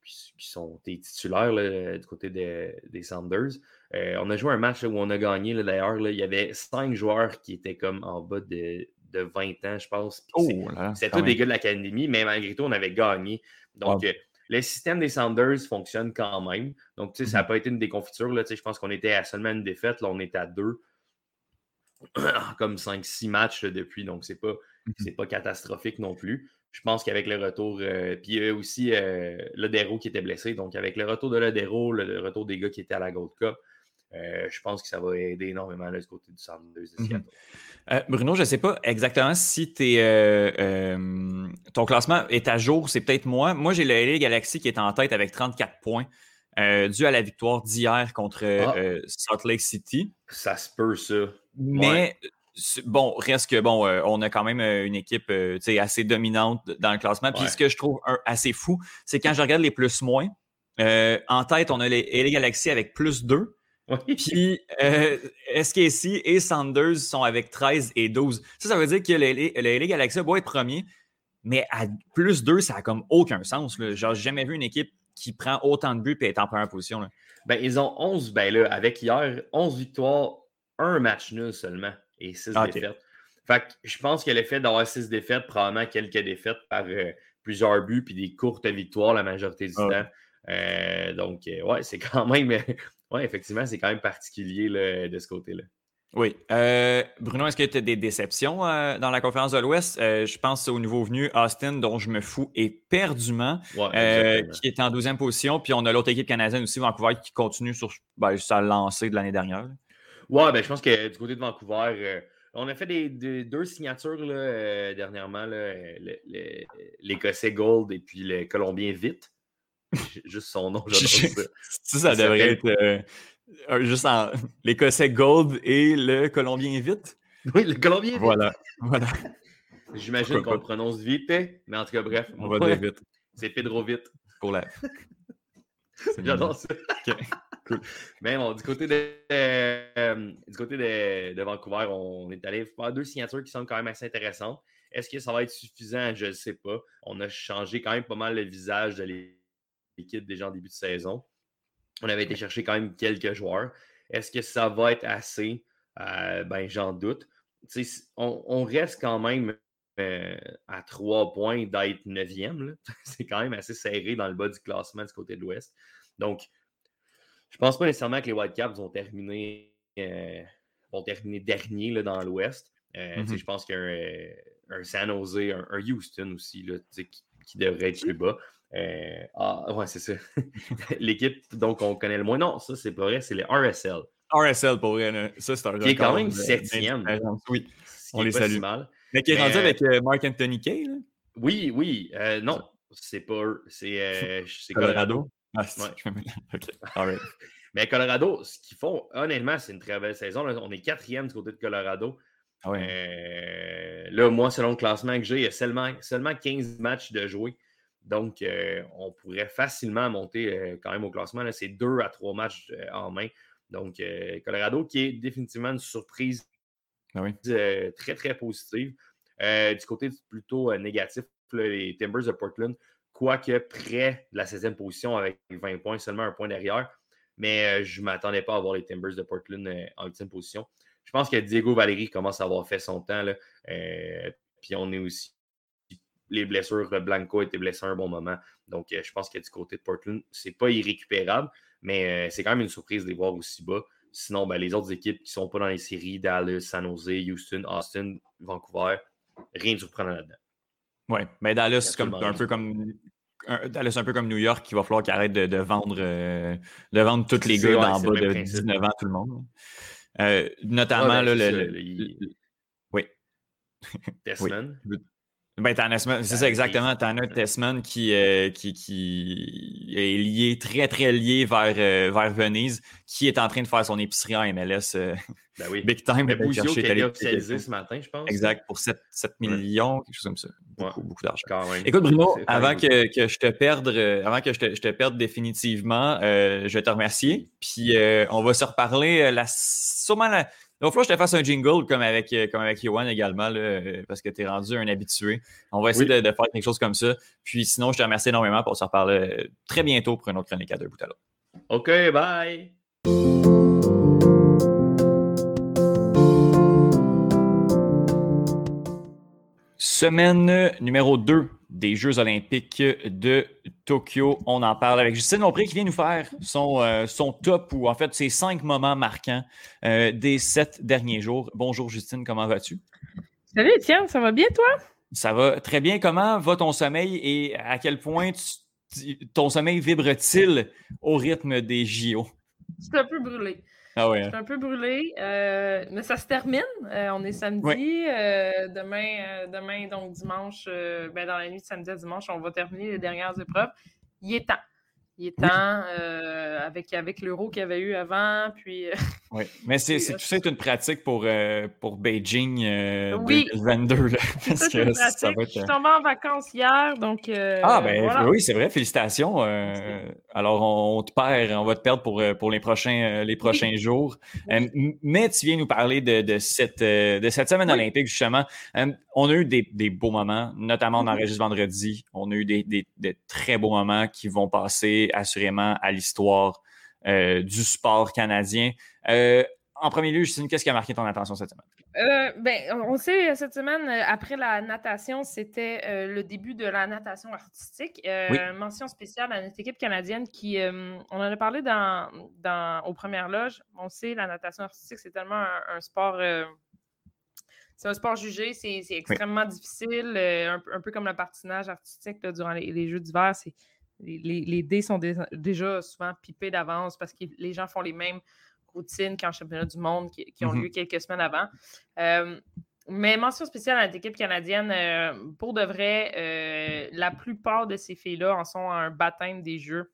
[SPEAKER 2] qui, qui sont des titulaires là, du côté de- des Sounders. Euh, on a joué un match là, où on a gagné d'ailleurs. Il y avait cinq joueurs qui étaient comme en bas de, de 20 ans, je pense. C'est-
[SPEAKER 1] Oh quand
[SPEAKER 2] tous des gars de l'académie, mais malgré tout, on avait gagné. Donc,
[SPEAKER 1] Wow.
[SPEAKER 2] Euh, le système des Sounders fonctionne quand même. Donc, tu sais, ça n'a
[SPEAKER 1] Mhm.
[SPEAKER 2] pas été une déconfiture. Là, tu sais, je pense qu'on était à seulement une défaite. Là, on est à deux. comme 5-6 matchs là, depuis. Donc, c'est pas,
[SPEAKER 1] Mhm.
[SPEAKER 2] pas catastrophique non plus. Je pense qu'avec le retour, euh, puis il y a aussi euh, Lodero qui était blessé. Donc, avec le retour de Lodero, le, le retour des gars qui étaient à la Gold Cup, euh, je pense que ça va aider énormément là, du côté du Sounders de
[SPEAKER 1] Mhm.
[SPEAKER 2] Seattle.
[SPEAKER 1] Euh, Bruno, je ne sais pas exactement si t'es, euh, ton classement est à jour. C'est peut-être moi. Moi, j'ai le LA Galaxy qui est en tête avec 34 points, dû à la victoire d'hier contre
[SPEAKER 2] Ah.
[SPEAKER 1] Salt Lake City.
[SPEAKER 2] Ça se peut, ça.
[SPEAKER 1] Mais bon, reste que bon, euh, on a quand même euh, une équipe euh, assez dominante dans le classement. Puis
[SPEAKER 2] Ouais.
[SPEAKER 1] ce que je trouve un- assez fou, c'est quand je regarde les plus-moins, euh, en tête, on a les LA Galaxy avec plus 2.
[SPEAKER 2] Oui.
[SPEAKER 1] Puis euh, SKC et Sanders sont avec 13 et 12. Ça, ça veut dire que le LA, Galaxy va être premier, mais à plus 2, ça n'a comme aucun sens. Là. Genre, j'ai jamais vu une équipe qui prend autant de buts et est en première position. là.
[SPEAKER 2] Ben, ils ont 11, ben là, avec hier, 11 victoires, un match nul seulement et 6
[SPEAKER 1] Ah,
[SPEAKER 2] défaites. Fait que je pense que le fait d'avoir 6 défaites, probablement quelques défaites par euh, plusieurs buts puis des courtes victoires la majorité du
[SPEAKER 1] Ah.
[SPEAKER 2] temps. Euh, donc, euh, ouais, c'est quand même. Ouais, effectivement, c'est quand même particulier là, de ce côté-là.
[SPEAKER 1] Oui. Euh, Bruno, est-ce que tu as des déceptions euh, dans la conférence de l'Ouest? Euh, je pense au nouveau venu Austin, dont je me fous éperdument,
[SPEAKER 2] Ouais,
[SPEAKER 1] qui est en 12e position. Puis on a l'autre équipe canadienne aussi, Vancouver, qui continue sur ben, sa lancée de l'année dernière.
[SPEAKER 2] Ouais, ben, je pense que du côté de Vancouver, on a fait des, des- deux signatures là, dernièrement, l'Écossais Gold et puis le Colombien Vite. Juste son nom, j'adore ça.
[SPEAKER 1] Ça, devrait être euh, juste en l'Écossais Gold et le Colombien Vite.
[SPEAKER 2] Oui, le Colombien Vite.
[SPEAKER 1] Voilà. voilà.
[SPEAKER 2] J'imagine qu'on le prononce vite, mais en tout cas, bref.
[SPEAKER 1] On va dire vite
[SPEAKER 2] C'est Pedro Vite.
[SPEAKER 1] pour la.
[SPEAKER 2] J'adore ça.
[SPEAKER 1] Ok, cool.
[SPEAKER 2] Mais bon, du côté de, euh, du côté de, de Vancouver, on est allé faire deux signatures qui sont quand même assez intéressantes. Est-ce que ça va être suffisant? Je ne sais pas. On a changé quand même pas mal le visage de l'équipe déjà en début de saison. On avait été chercher quand même quelques joueurs. Est-ce que ça va être assez? Euh, ben, j'en doute. On, on reste quand même à trois points d'être neuvième. C'est quand même assez serré dans le bas du classement du côté de l'Ouest. Donc, je pense pas nécessairement que les Whitecaps vont terminer, vont terminer dernier là, dans l'Ouest. Mm-hmm. Je pense qu'un un San Jose, un, Houston aussi, là, qui, qui, devrait être plus bas. Ah, ouais, c'est ça. L'équipe donc on connaît le moins. Non, ça, c'est pas vrai, c'est les RSL.
[SPEAKER 1] RSL pour vrai. Ça, c'est un
[SPEAKER 2] Qui est quand même septième.
[SPEAKER 1] Oui, on les salue. Mal. Mais qui est rendu avec euh, Mark Anthony Kay. Là.
[SPEAKER 2] Oui, oui. Euh, non, c'est pas eux. C'est euh,
[SPEAKER 1] Colorado.
[SPEAKER 2] Mais Colorado, ce qu'ils font, honnêtement, c'est une très belle saison. On est quatrième du côté de Colorado. Ah ouais. là, moi, selon le classement que j'ai, il y a seulement, seulement 15 matchs de jouer. Donc, on pourrait facilement monter quand même au classement. C'est deux à trois matchs en main. Donc, euh, Colorado qui est définitivement une surprise
[SPEAKER 1] ah
[SPEAKER 2] euh, très, très positive. Euh, du côté plutôt négatif, les Timbers de Portland, quoique près de la 16e position avec 20 points, seulement un point derrière. Mais je ne m'attendais pas à voir les Timbers de Portland en 8e position. Je pense que Diego Valéry commence à avoir fait son temps. puis on est aussi les blessures. Blanco a été blessé à un bon moment. Donc, je pense que du côté de Portland, ce n'est pas irrécupérable. Mais euh, c'est quand même une surprise de les voir aussi bas. Sinon, ben, les autres équipes qui ne sont pas dans les séries, Dallas, San Jose, Houston, Austin, Vancouver, rien de surprenant là-dedans.
[SPEAKER 1] Oui, mais Dallas, c'est un peu comme Dallas un peu comme New York, il va falloir qu'il arrête de, vendre, euh, de vendre tous les gars en bas de 19 ans, tout le monde. Euh, notamment, ben, le, Oui.
[SPEAKER 2] Desmond.
[SPEAKER 1] Ben, c'est ça exactement. T'en as un Tessman qui, euh, qui, qui, est lié, très, très lié vers, euh, vers Venise, qui est en train de faire son épicerie en MLS. Euh,
[SPEAKER 2] ben oui.
[SPEAKER 1] Big time.
[SPEAKER 2] Bouzio qui a officialisé ce matin, je pense.
[SPEAKER 1] Exact, pour 7, 7 millions, quelque chose comme ça. Beaucoup, beaucoup d'argent. Écoute, Bruno, avant que, que, je te perde, avant que je te, je te perde définitivement, je vais te remercier. Puis on va se reparler la, sûrement la donc, il faut que je te fasse un jingle comme avec, euh, comme avec Yohan également, euh, parce que tu es rendu un habitué. On va essayer de, faire quelque chose comme ça. Puis sinon, je te remercie énormément pour se reparler euh, très bientôt pour une autre chronique à deux bouts à l'autre.
[SPEAKER 2] OK, bye!
[SPEAKER 1] Semaine numéro 2 des Jeux olympiques de Tokyo. On en parle avec Justine Lompré qui vient nous faire son, euh, son top ou en fait ses cinq moments marquants euh, des sept derniers jours. Bonjour Justine, comment vas-tu?
[SPEAKER 3] Salut Étienne, ça va bien toi?
[SPEAKER 1] Ça va très bien. Comment va ton sommeil et à quel point ton sommeil vibre-t-il au rythme des JO?
[SPEAKER 3] C'est un peu brûlé.
[SPEAKER 1] Ah ouais.
[SPEAKER 3] Je suis un peu brûlé, euh, mais ça se termine. Euh, on est samedi. Euh, demain, demain, donc dimanche, ben, dans la nuit de samedi à dimanche, on va terminer les dernières épreuves. Il est temps. Il est temps avec, avec l'euro qu'il y avait eu avant. Puis,
[SPEAKER 1] oui, mais c'est, tout ça est une pratique pour, pour Beijing 2022.
[SPEAKER 3] parce que ça va être... Je suis tombé en vacances hier, donc.
[SPEAKER 1] ah, ben oui, c'est vrai, félicitations. alors, on, te perd, on va te perdre pour, pour les prochains, les prochains jours. mais tu viens nous parler de, de cette, de cette semaine olympique, justement. On a eu des, des, beaux moments, notamment on mm-hmm. enregistre vendredi. On a eu des, des, des très beaux moments qui vont passer assurément à l'histoire euh, du sport canadien. Euh, en premier lieu, Justine, qu'est-ce qui a marqué ton attention cette semaine?
[SPEAKER 3] Euh, ben, on sait, cette semaine, après la natation, c'était le début de la natation artistique. Mention spéciale à notre équipe canadienne qui, on en a parlé dans, dans, aux premières loges. On sait, la natation artistique, c'est tellement un, sport c'est un sport jugé, c'est extrêmement difficile, un, peu comme le patinage artistique durant les, les Jeux d'hiver. Les, dés sont déjà souvent pipés d'avance parce que les gens font les mêmes routines qu'en championnat du monde qui, ont mmh lieu quelques semaines avant. Euh, mais mention spéciale à l'équipe canadienne, euh, pour de vrai, euh, la plupart de ces filles-là en sont à un baptême des Jeux.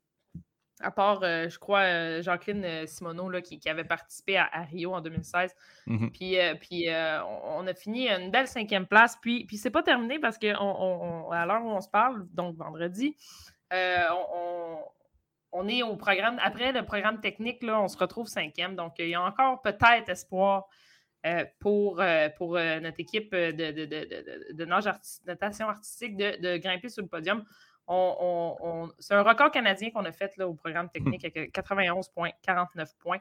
[SPEAKER 3] À part, je crois, Jacqueline Simoneau là, qui, avait participé à, Rio en 2016. Mmh puis, puis on, a fini une belle cinquième place. Puis, puis c'est pas terminé parce qu'à l'heure où on se parle, donc vendredi, euh, on, est au programme, après le programme technique, là, on se retrouve cinquième. Donc, il y a encore peut-être espoir euh, pour, euh, pour notre équipe de, de, de, de natation artistique de, grimper sur le podium. C'est un record canadien qu'on a fait là, au programme technique avec 91 points, 49 points.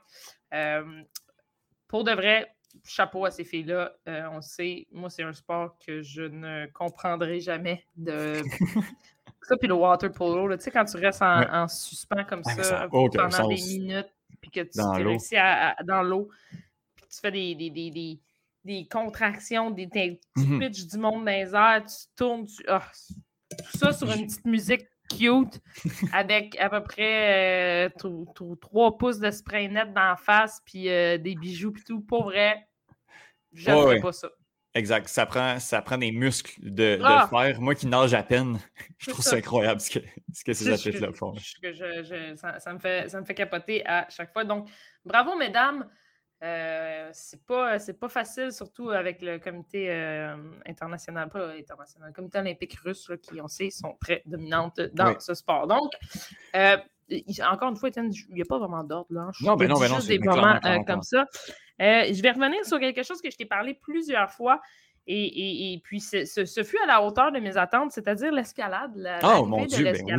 [SPEAKER 3] pour de vrai, chapeau à ces filles-là. Euh, on sait, moi, c'est un sport que je ne comprendrai jamais. De... ça, puis le water polo, tu sais, quand tu restes en, suspens comme ça, pendant des minutes, puis que tu réussis à, dans l'eau, puis tu fais des, des, des, des, contractions, des, des mm du monde dans les airs, tu tournes, tu... Ah, tout ça sur une petite musique cute avec à peu près euh, trois pouces de spray net dans la face puis euh, des bijoux et tout. Pour vrai, je ne pas ça.
[SPEAKER 1] Exact. Ça prend, ça prend des muscles de, ah! faire. Moi qui nage à peine, je trouve ça, incroyable ce que, ce que ces athlètes-là font.
[SPEAKER 3] ça, me fait, ça me fait capoter à chaque fois. Donc, bravo, mesdames. Euh, c'est pas, pas facile, surtout avec le comité euh, international, pas international, le comité olympique russe, qui, on sait, sont très dominantes dans ce sport. Donc, euh, encore une fois, il n'y a pas vraiment d'ordre là.
[SPEAKER 1] non, ben non, ben non,
[SPEAKER 3] des moments comme ça. je vais revenir sur quelque chose que je t'ai parlé plusieurs fois. Et, puis, ce, fut à la hauteur de mes attentes, c'est-à-dire l'escalade. La,
[SPEAKER 1] oh mon Dieu, ben oui.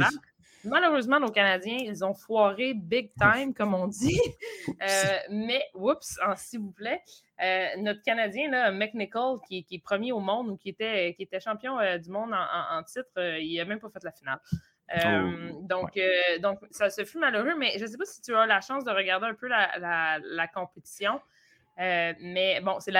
[SPEAKER 3] Malheureusement, nos Canadiens, ils ont foiré big time, comme on dit. Euh, mais, oups, s'il vous plaît, euh, notre Canadien, là, McNichol, qui, qui, est premier au monde ou qui était, qui était champion euh, du monde en, titre, il n'a même pas fait la finale. Oh, donc, donc, ça se fut malheureux, mais je ne sais pas si tu as la chance de regarder un peu la, la, compétition. mais bon, c'est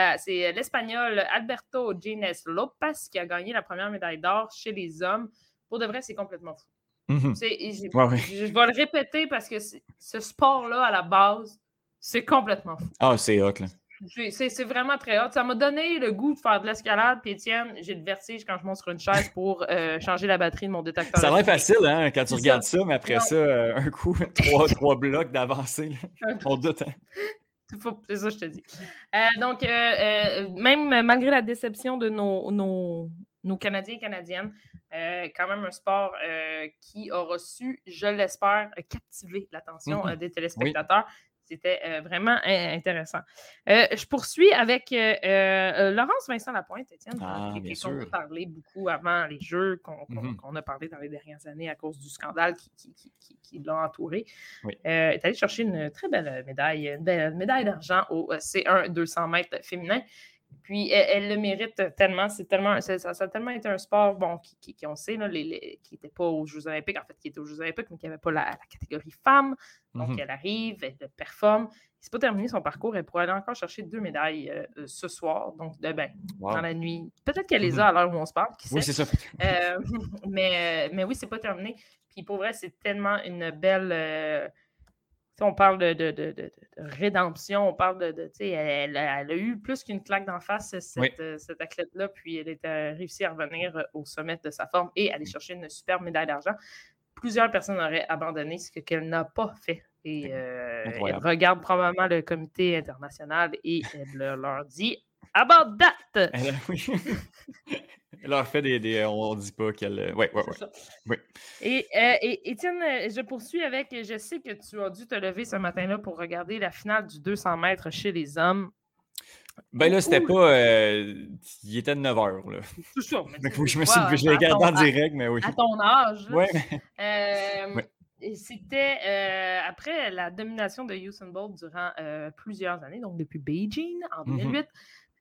[SPEAKER 3] l'Espagnol Alberto Gines Lopez qui a gagné la première médaille d'or chez les hommes. Pour de vrai, c'est complètement fou. Mhm. Je vais le répéter parce que ce sport-là, à la base, c'est complètement fou.
[SPEAKER 1] Ah, c'est hot, là.
[SPEAKER 3] C'est vraiment très hot. Ça m'a donné le goût de faire de l'escalade. Puis, Étienne, j'ai le vertige quand je monte sur une chaise pour euh, changer la batterie de mon détecteur.
[SPEAKER 1] Ça a l'air facile, hein, quand tu regardes ça, mais après ça, euh, un coup, trois, trois blocs d'avancée. On doute. Hein.
[SPEAKER 3] C'est ça, je te dis. Euh, donc, même malgré la déception de nos, nos, nos Canadiens et Canadiennes, euh, quand même un sport euh, qui a reçu, je l'espère, captiver l'attention mm-hmm. euh, des téléspectateurs. C'était vraiment intéressant. je poursuis avec Laurence Vincent Lapointe, Étienne,
[SPEAKER 1] ah,
[SPEAKER 3] qui, a parlé beaucoup avant les Jeux, mm-hmm. qu'on a parlé dans les dernières années à cause du scandale qui, l'a entouré. est allé chercher une très belle médaille, une médaille d'argent au C1 200 mètres féminin. Puis elle, le mérite tellement, c'est tellement, ça, a tellement été un sport, bon, qui, qui, on sait, là, les, qui n'était pas aux Jeux Olympiques, en fait, qui était aux Jeux Olympiques, mais qui n'avait pas la, catégorie femme. Donc, mhm. elle arrive, elle performe. C'est pas terminé son parcours, elle pourrait aller encore chercher deux médailles euh, euh, ce soir, donc ben, dans la nuit. Peut-être qu'elle les a à l'heure où on se parle.
[SPEAKER 1] oui, c'est ça.
[SPEAKER 3] Euh, mais, mais oui, c'est pas terminé. Puis pour vrai, c'est tellement une belle on parle de, rédemption, on parle de. elle, elle, a eu plus qu'une claque d'en face, cette, euh, athlète-là, puis elle a réussi à revenir euh, au sommet de sa forme et aller chercher une superbe médaille d'argent. Plusieurs personnes auraient abandonné ce qu'elle n'a pas fait. Et euh, elle regarde probablement le comité international et elle leur dit About that!
[SPEAKER 1] Elle leur fait des. des on ne dit pas qu'elle. Oui, oui, oui.
[SPEAKER 3] Et, euh, et, Étienne, je poursuis avec. Je sais que tu as dû te lever ce matin-là pour regarder la finale du 200 mètres chez les hommes.
[SPEAKER 1] Ben là, c'était pas. Euh, il était 9 h. Là.
[SPEAKER 3] C'est ça.
[SPEAKER 1] je me suis je l'ai regardé en direct, mais oui.
[SPEAKER 3] À ton âge.
[SPEAKER 1] Oui.
[SPEAKER 3] Euh, c'était après la domination de Usain Bolt durant plusieurs années, donc depuis Beijing en 2008. Mm-hmm.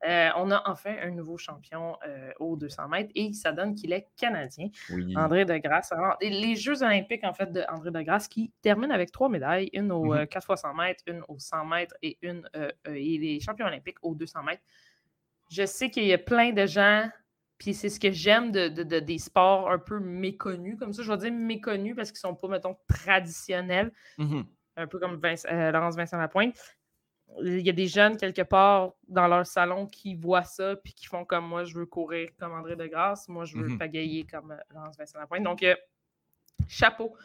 [SPEAKER 3] Euh, on a enfin un nouveau champion euh, aux 200 mètres et ça donne qu'il est canadien, André de Grasse. les Jeux olympiques, en fait, d'André de Grasse qui termine avec trois médailles, une aux 4 x 100 mètres, une aux 100 mètres et une euh, et les champions olympiques aux 200 mètres. Je sais qu'il y a plein de gens, puis c'est ce que j'aime de, des sports un peu méconnus, comme ça, je vais dire méconnus parce qu'ils ne sont pas, mettons, traditionnels. Mm-hmm. Un peu comme Laurence Vincent Lapointe il y a des jeunes quelque part dans leur salon qui voient ça puis qui font comme moi, je veux courir comme André de Grasse, moi, je veux mmh pagayer comme euh, Laurence Vincent Lapointe. Donc, euh, chapeau.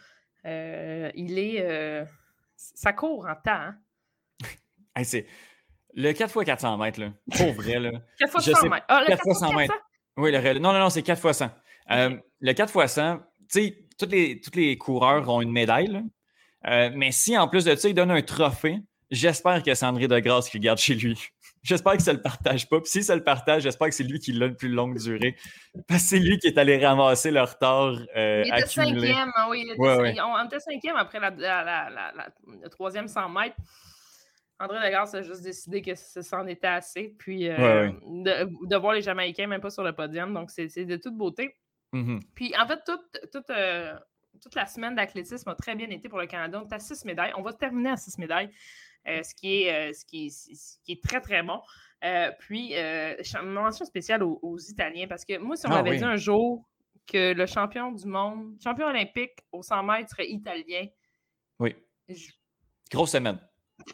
[SPEAKER 3] Euh, il est. ça court en temps.
[SPEAKER 1] Hein? c'est le 4x400 mètres, là. Pour vrai, là.
[SPEAKER 3] 4 x 100 mètres. Ah,
[SPEAKER 1] 4 x 100 mètres. Oui, le, non, non, non, c'est 4 x 100. le 4 x 100, tu sais, tous les, tous les coureurs ont une médaille, mais si en plus de ça, ils donnent un trophée, J'espère que c'est André de Grasse qui le garde chez lui. J'espère que ça ne le partage pas. Puis si ça le partage, j'espère que c'est lui qui l'a le plus longue durée. Parce que c'est lui qui est allé ramasser le retard. Euh,
[SPEAKER 3] il était cinquième, hein, oui. Il était On était cinquième après la, la, la, troisième 100 mètres. André Legarce a juste décidé que c'en était assez. Puis euh, De, voir les Jamaïcains même pas sur le podium. Donc, c'est de toute beauté.
[SPEAKER 1] Mm-hmm.
[SPEAKER 3] Puis, en fait, toute, euh, toute, la semaine d'athlétisme a très bien été pour le Canada. On est à six médailles. On va terminer à six médailles, ce, qui est, ce, qui ce, qui est, très, très bon. puis, mention spéciale aux, Italiens, parce que moi, si on ah m'avait dit un jour que le champion du monde, champion olympique au 100 mètres serait italien.
[SPEAKER 1] Oui. Grosse semaine.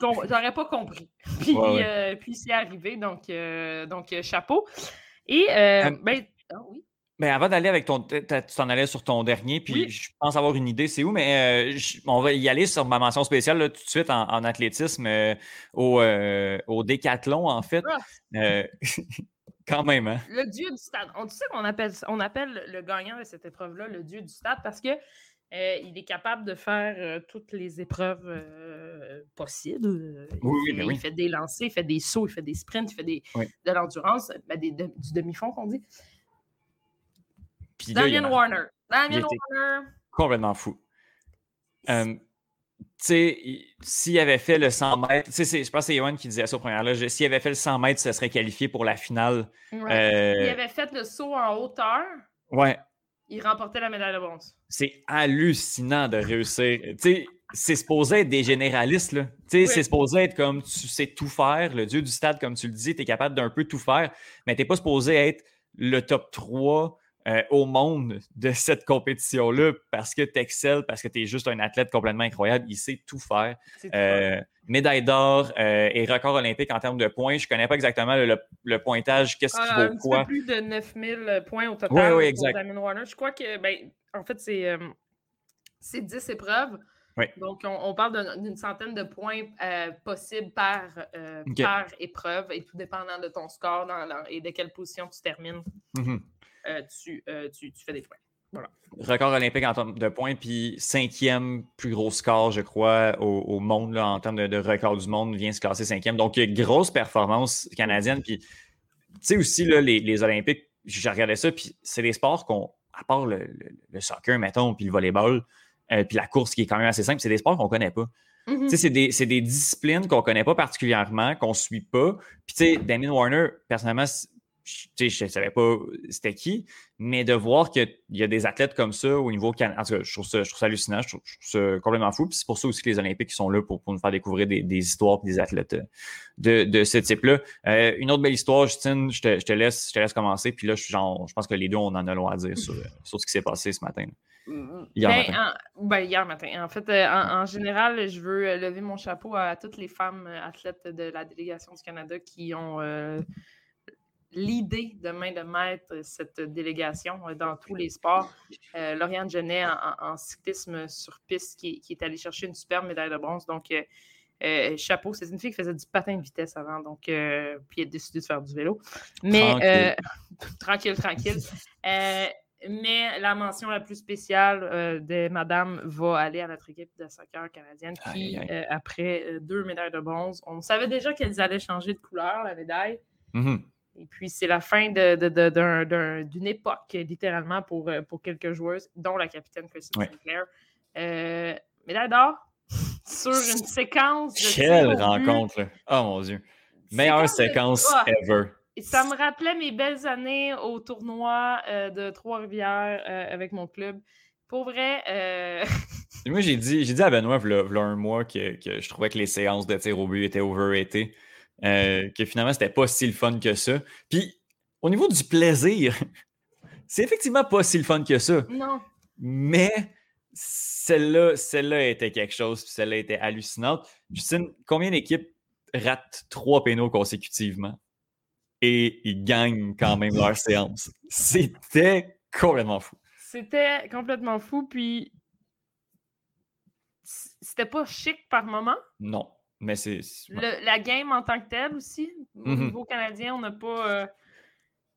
[SPEAKER 3] J'aurais pas compris. Puis, euh, puis c'est arrivé, donc, euh, donc euh, chapeau. Et, ben, ah oui.
[SPEAKER 1] Ben avant d'aller avec ton. Tu t'en allais sur ton dernier, puis je pense avoir une idée, c'est où, mais on va y aller sur ma mention spéciale tout de suite en, athlétisme au, au, décathlon, en fait. Ah! quand même, hein?
[SPEAKER 3] Le dieu du stade. On, tu sais qu'on appelle, on appelle le gagnant de cette épreuve-là le dieu du stade parce que euh, il est capable de faire euh, toutes les épreuves euh, possibles. il, fait, des lancers, il fait des sauts, il fait des sprints, il fait des, de l'endurance, ben, du demi-fond qu'on dit. Damien Warner. Damien Warner.
[SPEAKER 1] Complètement fou. tu sais, s'il avait fait le 100 mètres, je pense que c'est Yohan qui disait ça au premier là, s'il avait fait le 100 mètres, ça serait qualifié pour la finale.
[SPEAKER 3] Il avait fait le saut en hauteur.
[SPEAKER 1] Ouais
[SPEAKER 3] il remportait la médaille de bronze.
[SPEAKER 1] C'est hallucinant de réussir. Tu c'est supposé être des généralistes. Là. C'est supposé être comme tu sais tout faire, le dieu du stade, comme tu le dis, tu es capable d'un peu tout faire, mais tu n'es pas supposé être le top 3 euh, au monde de cette compétition-là parce que tu excelles, parce que tu es juste un athlète complètement incroyable. Il sait tout faire. Euh, médaille d'or euh, et record olympique en termes de points. Je ne connais pas exactement le, pointage. Qu'est-ce qu'il vaut quoi?
[SPEAKER 3] Un peu plus de 9000 points au total oui, pour Damien Warner. Je crois que, ben, en fait, c'est, 10 épreuves. Donc, on, parle d'une centaine de points possibles par, par épreuve et tout dépendant de ton score et de quelle position tu termines.
[SPEAKER 1] Mm-hmm.
[SPEAKER 3] Euh, euh, tu, fais des points. Voilà.
[SPEAKER 1] Record olympique en termes de points, puis cinquième plus gros score, je crois, au, monde là, en termes de, record du monde, vient se classer cinquième. Donc, grosse performance canadienne. Puis, tu sais aussi, là, les, Olympiques, j'ai regardé ça, puis c'est des sports qu'on, à part le, soccer, mettons, puis le volleyball, euh, puis la course qui est quand même assez simple, c'est des sports qu'on ne connaît pas. Tu sais, C'est des, disciplines qu'on ne connaît pas particulièrement, qu'on ne suit pas. Puis, tu sais, Damien Warner, personnellement, je ne savais pas c'était qui, mais de voir qu'il y a des athlètes comme ça au niveau canadien, je trouve ça, hallucinant, je trouve, ça complètement fou. c'est pour ça aussi que les Olympiques sont là pour, nous faire découvrir des, histoires et des athlètes euh, de, ce type-là. Euh, une autre belle histoire, Justine, je te, laisse, je te laisse commencer. Puis là, je, genre, je pense que les deux, on en a long à dire sur, ce qui s'est passé ce matin.
[SPEAKER 3] Hier ben, matin. En, ben, hier matin. En fait, euh, en, général, je veux lever mon chapeau à toutes les femmes athlètes de la délégation du Canada qui ont l'idée de main de maître cette délégation euh, dans tous les sports. Euh, Lauriane Genet en, cyclisme sur piste qui, est allée chercher une superbe médaille de bronze. Donc, euh, chapeau, c'est une fille qui faisait du patin de vitesse avant, donc puis elle a décidé de faire du vélo. Mais tranquille, tranquille. mais la mention la plus spéciale de Madame va aller à notre équipe de soccer canadienne qui, après deux médailles de bronze, on savait déjà qu'elles allaient changer de couleur, la médaille.
[SPEAKER 1] Mm-hmm.
[SPEAKER 3] Et puis, c'est la fin d'une époque, littéralement, pour, euh, pour quelques joueuses, dont la capitaine Christine Sinclair. Euh, médaille d'or sur une séquence de
[SPEAKER 1] Quelle rencontre! Oh mon Dieu! Meilleure séquence ah! ever!
[SPEAKER 3] ça me rappelait mes belles années au tournoi euh, de Trois-Rivières avec mon club. Pour vrai.
[SPEAKER 1] Moi, j'ai dit, dit à Benoît, il y a un mois, que, que, je trouvais que les séances de tir au but étaient overrated. Euh, que finalement, c'était pas si le fun que ça. Puis, au niveau du plaisir, c'est effectivement pas si le fun que ça.
[SPEAKER 3] Non.
[SPEAKER 1] Mais celle-là, celle-là était quelque chose, puis celle-là était hallucinante. Justine, combien d'équipes ratent trois pénaux consécutivement et ils gagnent quand même leur séance? C'était complètement fou.
[SPEAKER 3] C'était complètement fou, puis c'était pas chic par moment?
[SPEAKER 1] Non. Mais c'est.
[SPEAKER 3] La game en tant que telle aussi, au mm-hmm. niveau canadien, on n'a pas. Euh,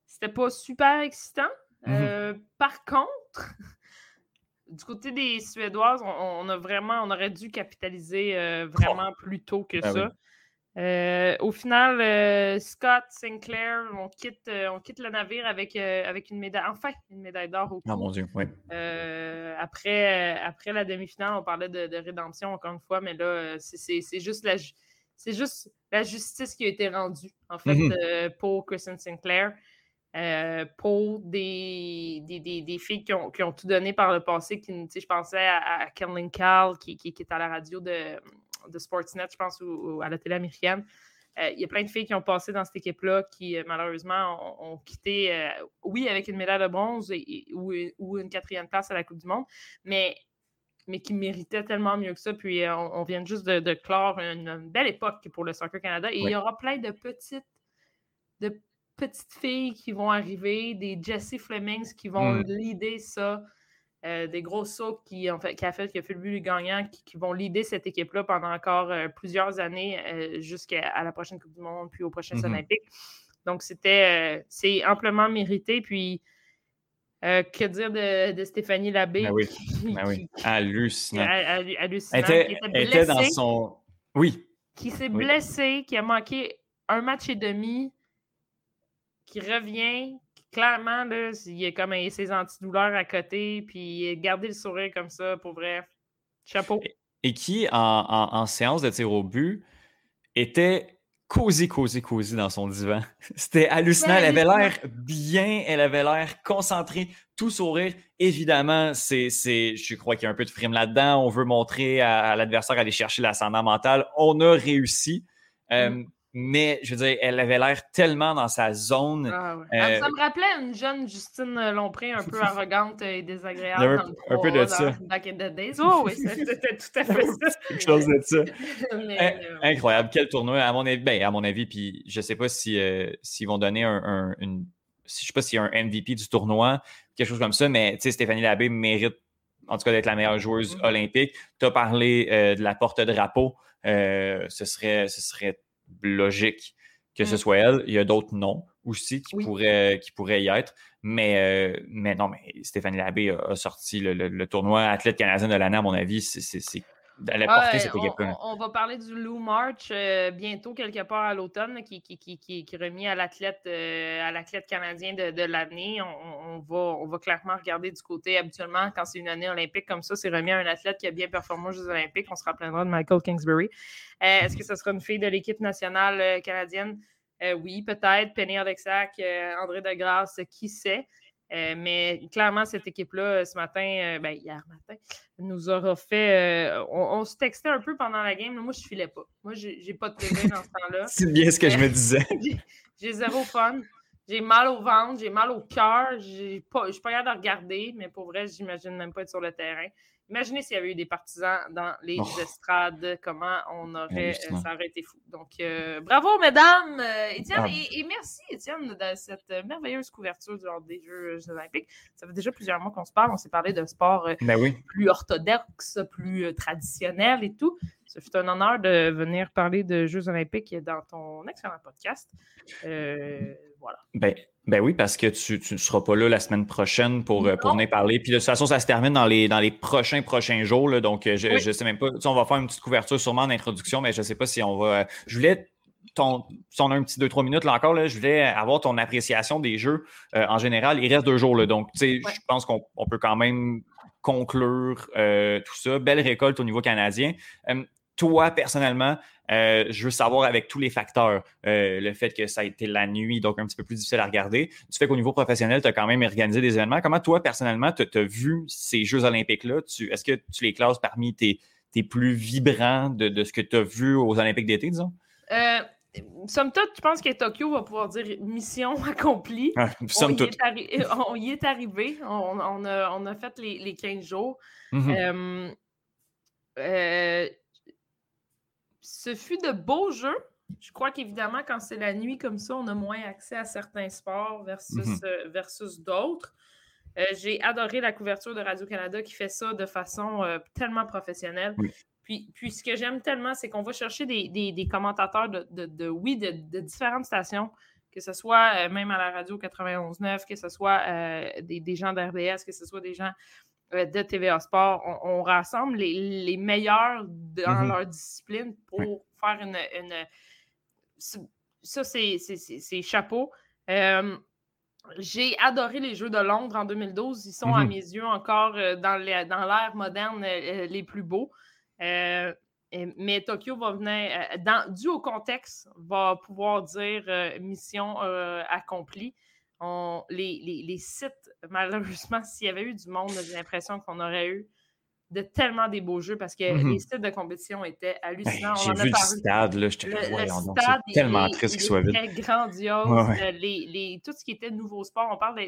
[SPEAKER 3] c'était pas super excitant. Mm-hmm. Euh, par contre, du côté des Suédoises, on, a vraiment, on aurait dû capitaliser euh, vraiment plus tôt que ben ça. Euh, au final, euh, Scott Sinclair, on quitte, euh, on quitte le navire avec, avec une médaille, enfin une médaille d'or au
[SPEAKER 1] Ah mon Dieu, oui.
[SPEAKER 3] après, après la demi-finale, on parlait de, rédemption encore une fois, mais là, c'est juste la. c'est juste la justice qui a été rendue, en fait, mm-hmm. pour Kristen Sinclair. pour des, des, filles qui ont, tout donné par le passé. Qui, je pensais à, à Kenlyn Cal, qui, qui, est à la radio de, de Sportsnet, je pense, ou à la télé américaine. Euh, il y a plein de filles qui ont passé dans cette équipe-là qui, euh, malheureusement, ont, quitté, euh, oui, avec une médaille de bronze ou, une quatrième place à la Coupe du Monde, mais, mais qui méritaient tellement mieux que ça. Puis on, vient juste de, clore une, belle époque pour le Soccer Canada. Et il y aura plein de petites, de petites filles qui vont arriver, des Jessie Flemings qui vont leader ça. Euh, des gros sauts qui, ont fait, qui a fait, qui a fait le but gagnant, qui, vont leader cette équipe-là pendant encore euh, plusieurs années euh, jusqu'à la prochaine Coupe du Monde, puis aux prochaines mm-hmm. Olympiques. Donc, c'était c'est amplement mérité. Puis, que dire de, Stéphanie Labbé?
[SPEAKER 1] Ben oui, ben oui. hallucinant.
[SPEAKER 3] hallucinant.
[SPEAKER 1] Elle était, dans son... Oui.
[SPEAKER 3] Qui s'est blessée, qui a manqué un match et demi, qui revient, clairement, là, il y a comme ses antidouleurs à côté, puis garder le sourire comme ça, pour vrai, chapeau.
[SPEAKER 1] Et, qui, en, séance de tir au but, était cosy, cosy, cosy dans son divan. C'était hallucinant. Elle avait l'air bien, elle avait l'air concentrée, tout sourire. Évidemment, c'est, je crois qu'il y a un peu de frime là-dedans. On veut montrer à, l'adversaire aller chercher l'ascendant mental. On a réussi. Mm. Mais je veux dire, elle avait l'air tellement dans sa zone.
[SPEAKER 3] Ah, euh, ça me rappelait une jeune Justine Lompré un peu arrogante et désagréable.
[SPEAKER 1] Un, peu de ça.
[SPEAKER 3] Back in the days. Oh oui, c'était tout à fait ça.
[SPEAKER 1] Quelque chose de ça. Euh, incroyable. Quel tournoi, à mon avis. Ben, à mon avis, puis je sais pas si, euh, s'ils vont donner un, une. Je sais pas s'il y a un MVP du tournoi, quelque chose comme ça, mais tu sais, Stéphanie Labbé mérite en tout cas d'être la meilleure joueuse mm-hmm. olympique. Tu as parlé de la porte-drapeau. ce, serait, ce serait logique que ce mmh. soit elle. Il y a d'autres noms aussi qui, pourraient, qui pourraient y être. Mais, euh, mais non, mais Stéphanie Labbé a, sorti le, tournoi athlète canadien de l'année, à mon avis. C'est
[SPEAKER 3] d'aller porter cette équipe on, on, va parler du Lou March euh, bientôt, quelque part à l'automne, qui, qui, qui, qui, est remis à l'athlète euh, à l'athlète canadien de, de l'année. On, va, on va clairement regarder du côté, habituellement, quand c'est une année olympique comme ça, c'est remis à un athlète qui a bien performé aux Jeux olympiques. On se rappellera de Michael Kingsbury. Euh, est-ce que ce sera une fille de l'équipe nationale canadienne? oui, peut-être. Penny Alexac, André Degrasse, qui sait? Euh, mais clairement, cette équipe-là, euh, ce matin, euh, ben, hier matin, nous aura fait. on, se textait un peu pendant la game. Moi, je ne filais pas. Moi, j'ai pas de TV dans ce temps-là.
[SPEAKER 1] C'est bien ce que je me disais.
[SPEAKER 3] j'ai zéro fun. J'ai mal au ventre, j'ai mal au cœur. Je ne suis pas capable de regarder, mais pour vrai, j'imagine même pas être sur le terrain. Imaginez s'il y avait eu des partisans dans les oh. estrades, comment on aurait, euh, ça aurait été fou. Donc, euh, bravo, mesdames, euh, Étienne, ah. et, merci, Étienne, de cette merveilleuse couverture du des Jeux olympiques. Ça fait déjà plusieurs mois qu'on se parle. On s'est parlé de sport
[SPEAKER 1] ben
[SPEAKER 3] plus orthodoxe, plus traditionnel et tout. Ce fut un honneur de venir parler de Jeux olympiques dans ton excellent podcast. Voilà.
[SPEAKER 1] Ben, ben oui, parce que tu ne seras pas là la semaine prochaine pour, euh, pour venir parler. Puis de toute façon, ça se termine dans les, dans les prochains prochains jours. Là, donc, euh, je ne sais même pas. on va faire une petite couverture sûrement en introduction, mais je ne sais pas si on va. Euh, je voulais ton, si on a un petit 2-3 minutes là encore, là, je voulais avoir ton appréciation des jeux en général. Il reste deux jours. Là, donc, tu sais, je pense qu'on peut quand même conclure tout ça. Belle récolte au niveau canadien toi, personnellement, euh, je veux savoir avec tous les facteurs, euh, le fait que ça a été la nuit, donc un petit peu plus difficile à regarder. Tu fais qu'au niveau professionnel, tu as quand même organisé des événements. Comment toi, personnellement, tu as, vu ces Jeux olympiques-là? Est-ce que tu les classes parmi tes, plus vibrants de, ce que tu as vu aux Olympiques d'été, disons?
[SPEAKER 3] Euh, somme toute, je pense que Tokyo va pouvoir dire mission accomplie.
[SPEAKER 1] Ah,
[SPEAKER 3] on, y on, y est arrivé. On, a, fait les, 15 jours. Mm-hmm. Ce fut de beaux jeux. Je crois qu'évidemment, quand c'est la nuit comme ça, on a moins accès à certains sports versus, mhm. euh, versus d'autres. Euh, j'ai adoré la couverture de Radio-Canada qui fait ça de façon euh, tellement professionnelle. Puis, puis, ce que j'aime tellement, c'est qu'on va chercher des, commentateurs de, oui, de, différentes stations, que ce soit même à la radio 91.9, que ce soit des, des, gens d'RDS, que ce soit des gens de TVA Sport, on, rassemble les, meilleurs dans mhm. leur discipline pour faire une. ça, c'est chapeau. Euh, j'ai adoré les Jeux de Londres en 2012. Ils sont, à mhm. mes yeux, encore euh, dans l'ère moderne les plus beaux. mais Tokyo va venir, dans, dû au contexte, va pouvoir dire mission accomplie. Les, les, sites, malheureusement, s'il y avait eu du monde, j'ai l'impression qu'on aurait eu de tellement des beaux jeux parce que mmh les sites de compétition étaient hallucinants.
[SPEAKER 1] J'ai vu le stade, là, je te le, stade tellement triste qu'il soit
[SPEAKER 3] grandiose. Les, les, tout ce qui était nouveau sport, on parle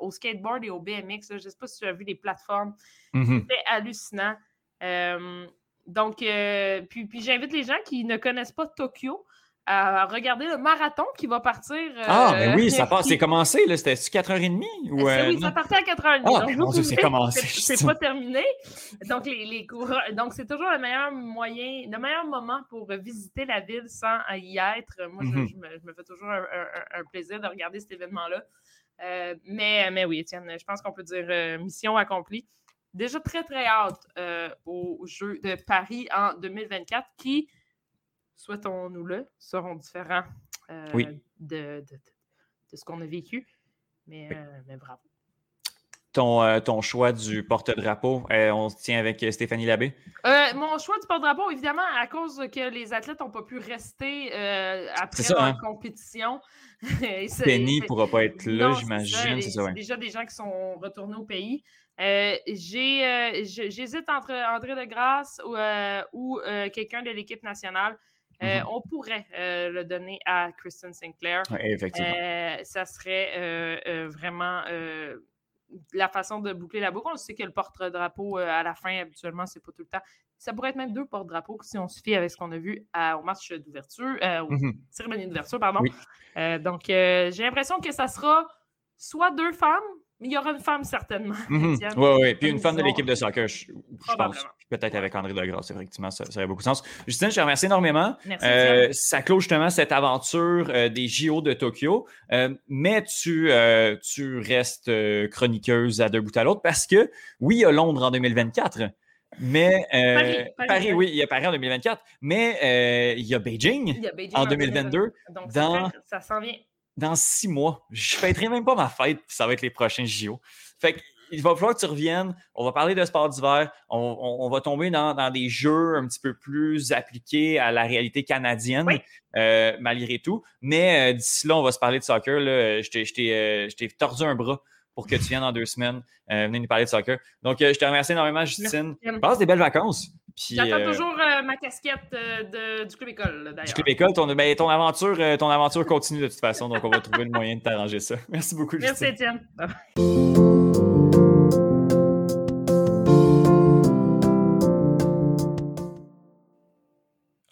[SPEAKER 3] au skateboard et au BMX, je ne sais pas si tu as vu les plateformes, mmh c'était hallucinant. Euh, donc, euh, puis, puis j'invite les gens qui ne connaissent pas Tokyo à regarder le marathon qui va partir.
[SPEAKER 1] ah, mais oui, ça passe. C'est commencé, là. C'était 4h30
[SPEAKER 3] ou. Euh, oui, ça partait à 4h30.
[SPEAKER 1] Ah, donc, c'est commencé.
[SPEAKER 3] C'est pas terminé. Donc, les, les Donc, c'est toujours le meilleur moyen, le meilleur moment pour visiter la ville sans y être. Moi, je, mm-hmm. me, fais toujours un, plaisir de regarder cet événement-là. Euh, mais, mais oui, Étienne, je pense qu'on peut dire euh, mission accomplie. Déjà très, très hâte au jeu de Paris en 2024 qui souhaitons-nous-le, seront différents euh, de, ce qu'on a vécu. Mais, euh, bravo.
[SPEAKER 1] Ton, euh, ton, choix du porte-drapeau, on se tient avec Stéphanie Labbé?
[SPEAKER 3] mon choix du porte-drapeau, évidemment, à cause que les athlètes n'ont pas pu rester après la hein? compétition.
[SPEAKER 1] Penny ne pourra pas être là, j'imagine.
[SPEAKER 3] C'est déjà des gens qui sont retournés au pays. J'hésite entre André de Grasse ou, ou quelqu'un de l'équipe nationale. Euh, mm-hmm. On pourrait euh, le donner à Kristen Sinclair.
[SPEAKER 1] effectivement.
[SPEAKER 3] Euh, ça serait vraiment la façon de boucler la boucle. On sait que le porte-drapeau à la fin, habituellement, c'est pas tout le temps. Ça pourrait être même deux porte-drapeaux si on suffit avec ce qu'on a vu au match d'ouverture, au mm-hmm. cérémonie d'ouverture, pardon. donc, j'ai l'impression que ça sera soit deux femmes mais il y aura une femme certainement.
[SPEAKER 1] Oui, oui. Oui, Puis une femme de l'équipe de soccer, je, pense. Peut-être avec André Degrasse, effectivement, ça, ça, aurait beaucoup de sens. Justine, je te remercie énormément.
[SPEAKER 3] Merci, euh,
[SPEAKER 1] ça clôt justement cette aventure euh, des JO de Tokyo. Euh, mais tu, tu restes chroniqueuse à deux bouts à l'autre parce que, oui, il y a Londres en 2024. Mais Paris, oui, il y a Paris en 2024, mais il y a Beijing, il y a Beijing en, 2022. Donc, dans...
[SPEAKER 3] ça s'en vient
[SPEAKER 1] dans six mois. Je ne fêterai même pas ma fête, puis ça va être les prochains JO. Fait il va falloir que tu reviennes. On va parler de sport d'hiver. On, va tomber dans, des jeux un petit peu plus appliqués à la réalité canadienne, euh, malgré tout. Mais euh, d'ici là, on va se parler de soccer. Là. Je t'ai euh, tordu un bras pour que tu viennes dans deux semaines venir nous parler de soccer. Donc, je te remercie énormément, Justine. Passe des belles vacances.
[SPEAKER 3] J'attends euh, toujours euh, ma casquette euh, du club école, d'ailleurs. Du
[SPEAKER 1] club école, ton, ben, ton, aventure, ton aventure continue de toute façon, donc on va trouver le moyen de t'arranger ça. Merci beaucoup,
[SPEAKER 3] Merci, Étienne.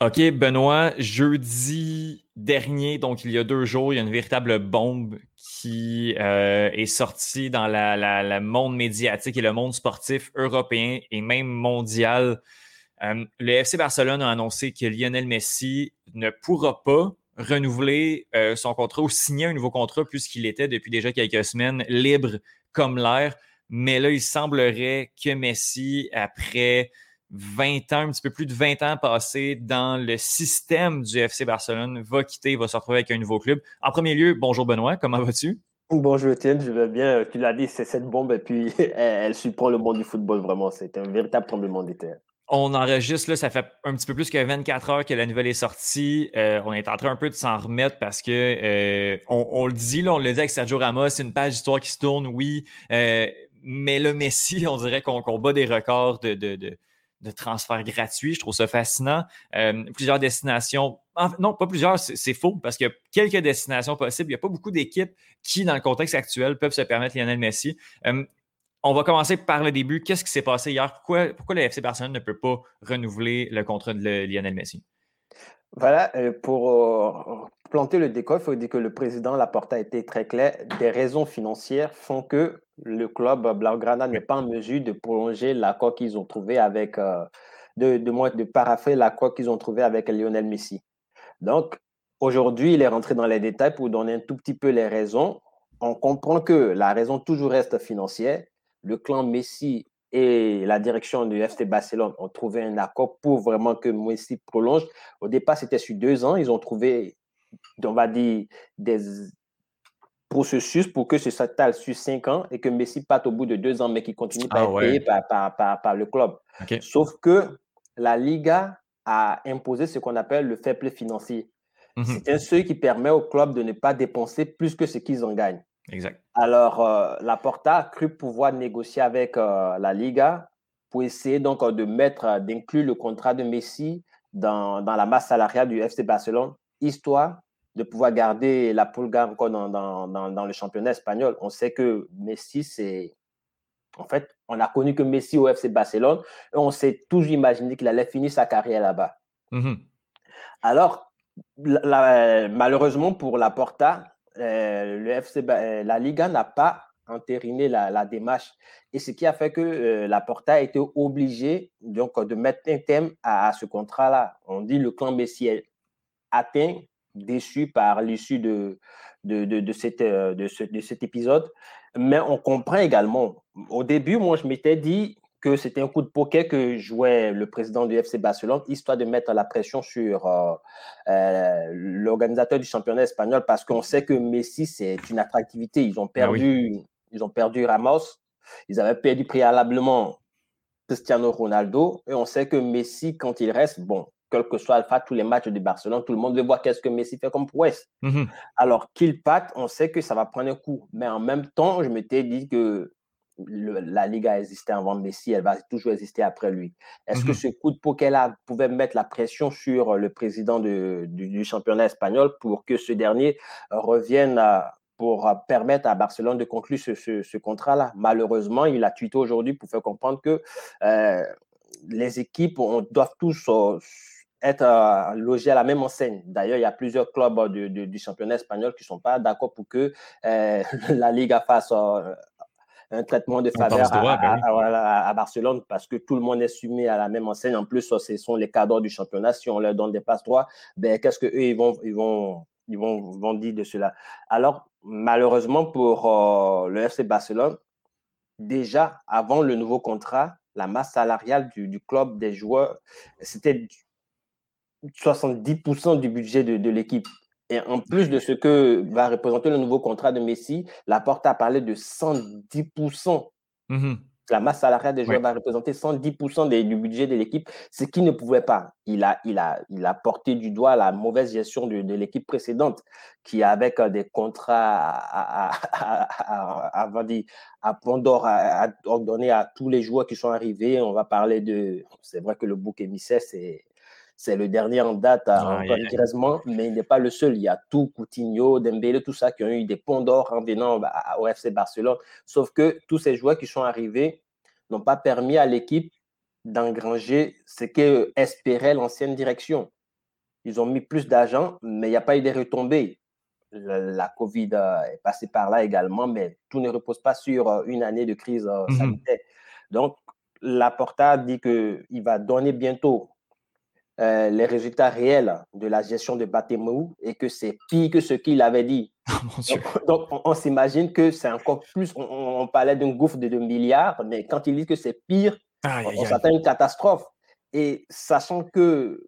[SPEAKER 1] OK, Benoît, jeudi dernier, donc il y a deux jours, il y a une véritable bombe qui est sortie dans le monde médiatique et le monde sportif européen et même mondial euh, le FC Barcelone a annoncé que Lionel Messi ne pourra pas renouveler euh, son contrat ou signer un nouveau contrat puisqu'il était depuis déjà quelques semaines libre comme l'air. Mais là, il semblerait que Messi, après 20 ans, un petit peu plus de 20 ans passés dans le système du FC Barcelone, va quitter, va se retrouver avec un nouveau club. En premier lieu, bonjour Benoît, comment vas-tu?
[SPEAKER 4] Bonjour Étienne, je vais bien. Tu l'as dit, c'est cette bombe et puis elle, elle le monde du football vraiment. C'est un véritable tremblement de.
[SPEAKER 1] On enregistre, là, ça fait un petit peu plus que 24 heures que la nouvelle est sortie. Euh, on est en train un peu de s'en remettre parce que euh, on, le dit, on le dit avec Sergio Ramos, c'est une page d'histoire qui se tourne, oui. Euh, mais le Messi, on dirait qu'on bat des records de, de, de, de transferts gratuits. Je trouve ça fascinant. plusieurs destinations. non, pas plusieurs, c'est faux parce qu'il y a quelques destinations possibles. Il n'y a pas beaucoup d'équipes qui, dans le contexte actuel, peuvent se permettre Lionel Messi. On va commencer par le début. Qu'est-ce qui s'est passé hier? Pourquoi, pourquoi le FC Barcelone ne peut pas renouveler le contrat de Lionel Messi?
[SPEAKER 4] Voilà, euh, pour euh, planter le décor, il faut dire que le président Laporta a été très clair. Des raisons financières font que le club Blaugrana n'est pas en mesure de prolonger l'accord qu'ils ont trouvé avec, euh, de, de, de paraphrer l'accord qu'ils ont trouvé avec Lionel Messi. Donc, aujourd'hui, il est rentré dans les détails pour donner un tout petit peu les raisons. On comprend que la raison toujours reste financière le clan Messi et la direction du FC Barcelone ont trouvé un accord pour vraiment que Messi prolonge. Au départ, c'était sur deux ans. Ils ont trouvé, on va dire, des processus pour que ce s'attale sur cinq ans et que Messi parte au bout de deux ans, mais qu'il continue à ah être payé par, par, le club. Sauf que la Liga a imposé ce qu'on appelle le fair play financier.
[SPEAKER 1] Mhm.
[SPEAKER 4] C'est un seuil qui permet aux clubs de ne pas dépenser plus que ce qu'ils en gagnent.
[SPEAKER 1] Exact.
[SPEAKER 4] Alors, euh, Laporta a cru pouvoir négocier avec euh, la Liga pour essayer donc euh, de mettre, euh, d'inclure le contrat de Messi dans, dans la masse salariale du FC Barcelone, histoire de pouvoir garder la Pulga encore dans, dans, dans, le championnat espagnol. On sait que Messi, c'est. En fait, on a connu que Messi au FC Barcelone et on s'est toujours imaginé qu'il allait finir sa carrière là-bas.
[SPEAKER 1] Mhm.
[SPEAKER 4] Alors, la- la- malheureusement pour la Porta, euh, le FC, euh, la Liga n'a pas entériné la, la démarche. Et ce qui a fait que euh, la Porta a été obligée donc, de mettre un thème à, ce contrat-là. On dit le clan Messi est atteint, déçu par l'issue de, de, de, de de, ce- de cet épisode. Mais on comprend également. Au début, moi, je m'étais dit que c'était un coup de poker que jouait le président du FC Barcelone, histoire de mettre la pression sur euh, euh, l'organisateur du championnat espagnol, parce qu'on sait que Messi, c'est une attractivité. Ils ont
[SPEAKER 1] Ah oui.
[SPEAKER 4] perdu, ils ont perdu Ramos, ils avaient perdu préalablement Cristiano Ronaldo, et on sait que Messi, quand il reste, bon, quel que soit Alpha, tous les matchs de Barcelone, tout le monde veut voir qu'est-ce que Messi fait comme prouesse.
[SPEAKER 1] Mhm.
[SPEAKER 4] Alors qu'il parte, on sait que ça va prendre un coup. Mais en même temps, je m'étais dit que le- la Liga a existé avant Messi, elle va toujours exister après lui. Est-ce que
[SPEAKER 1] Mhm.
[SPEAKER 4] ce coup de poker-là pouvait mettre la pression sur le président de- du, du championnat espagnol pour que ce dernier euh, revienne à- pour euh, permettre à Barcelone de conclure ce, ce- ce contrat-là? Malheureusement, il a tweeté aujourd'hui pour faire comprendre que euh, les équipes on, doivent tous euh, être euh, logés à la même enseigne. D'ailleurs, il y a plusieurs clubs euh, de- de- du championnat espagnol qui ne sont pas d'accord pour que euh, la Liga fasse euh, un traitement de faveur
[SPEAKER 1] passe droit,
[SPEAKER 4] à,
[SPEAKER 1] ben
[SPEAKER 4] à- Barcelone parce que tout le monde est soumis à la même enseigne. En plus, ce sont les cadres du championnat. Si on leur donne des passe droits, ben, qu'est-ce qu'eux, ils vont, ils, vont, ils vont, vont dire de cela? Alors, malheureusement pour euh, le FC Barcelone, déjà avant le nouveau contrat, la masse salariale du, du club des joueurs, c'était 70% du budget de, de l'équipe. Et en plus de ce que va représenter le nouveau contrat de Messi, Laporte a parlé de 110%.
[SPEAKER 1] Mhm.
[SPEAKER 4] La masse salariale des joueurs
[SPEAKER 1] Ouais.
[SPEAKER 4] va représenter 110% des- du budget de l'équipe, ce qui ne pouvait pas. Il a, il, a, il a porté du doigt la mauvaise gestion de, de l'équipe précédente, qui avec euh, des contrats à, à, à, Pandore, à ordonner à tous les joueurs qui sont arrivés. On va parler de. C'est vrai que le bouc émissaire, c'est. C'est le dernier en date, à. Griezmann, mais il n'est pas le seul. Il y a tout, Coutinho, Dembélé, tout ça qui ont eu des ponts d'or en venant à- au FC Barcelone. Sauf que tous ces joueurs qui sont arrivés n'ont pas permis à l'équipe d'engranger ce que espérait l'ancienne direction. Ils ont mis plus d'argent, mais il n'y a pas eu de retombées. La, la Covid euh, est passée par là également, mais tout ne repose pas sur euh, une année de crise euh,
[SPEAKER 1] Mhm.
[SPEAKER 4] sanitaire. Donc, Laporta dit qu'il va donner bientôt euh, les résultats réels de la gestion de Batemou et que c'est pire que ce qu'il avait dit.
[SPEAKER 1] Dieu.
[SPEAKER 4] Donc, donc, on, on s'imagine que c'est encore plus. On, on- on parlait d'un gouffre de 2 milliards, mais quand il dit que c'est pire,
[SPEAKER 1] Aïe,
[SPEAKER 4] on, s'attend à une catastrophe. Et sachant que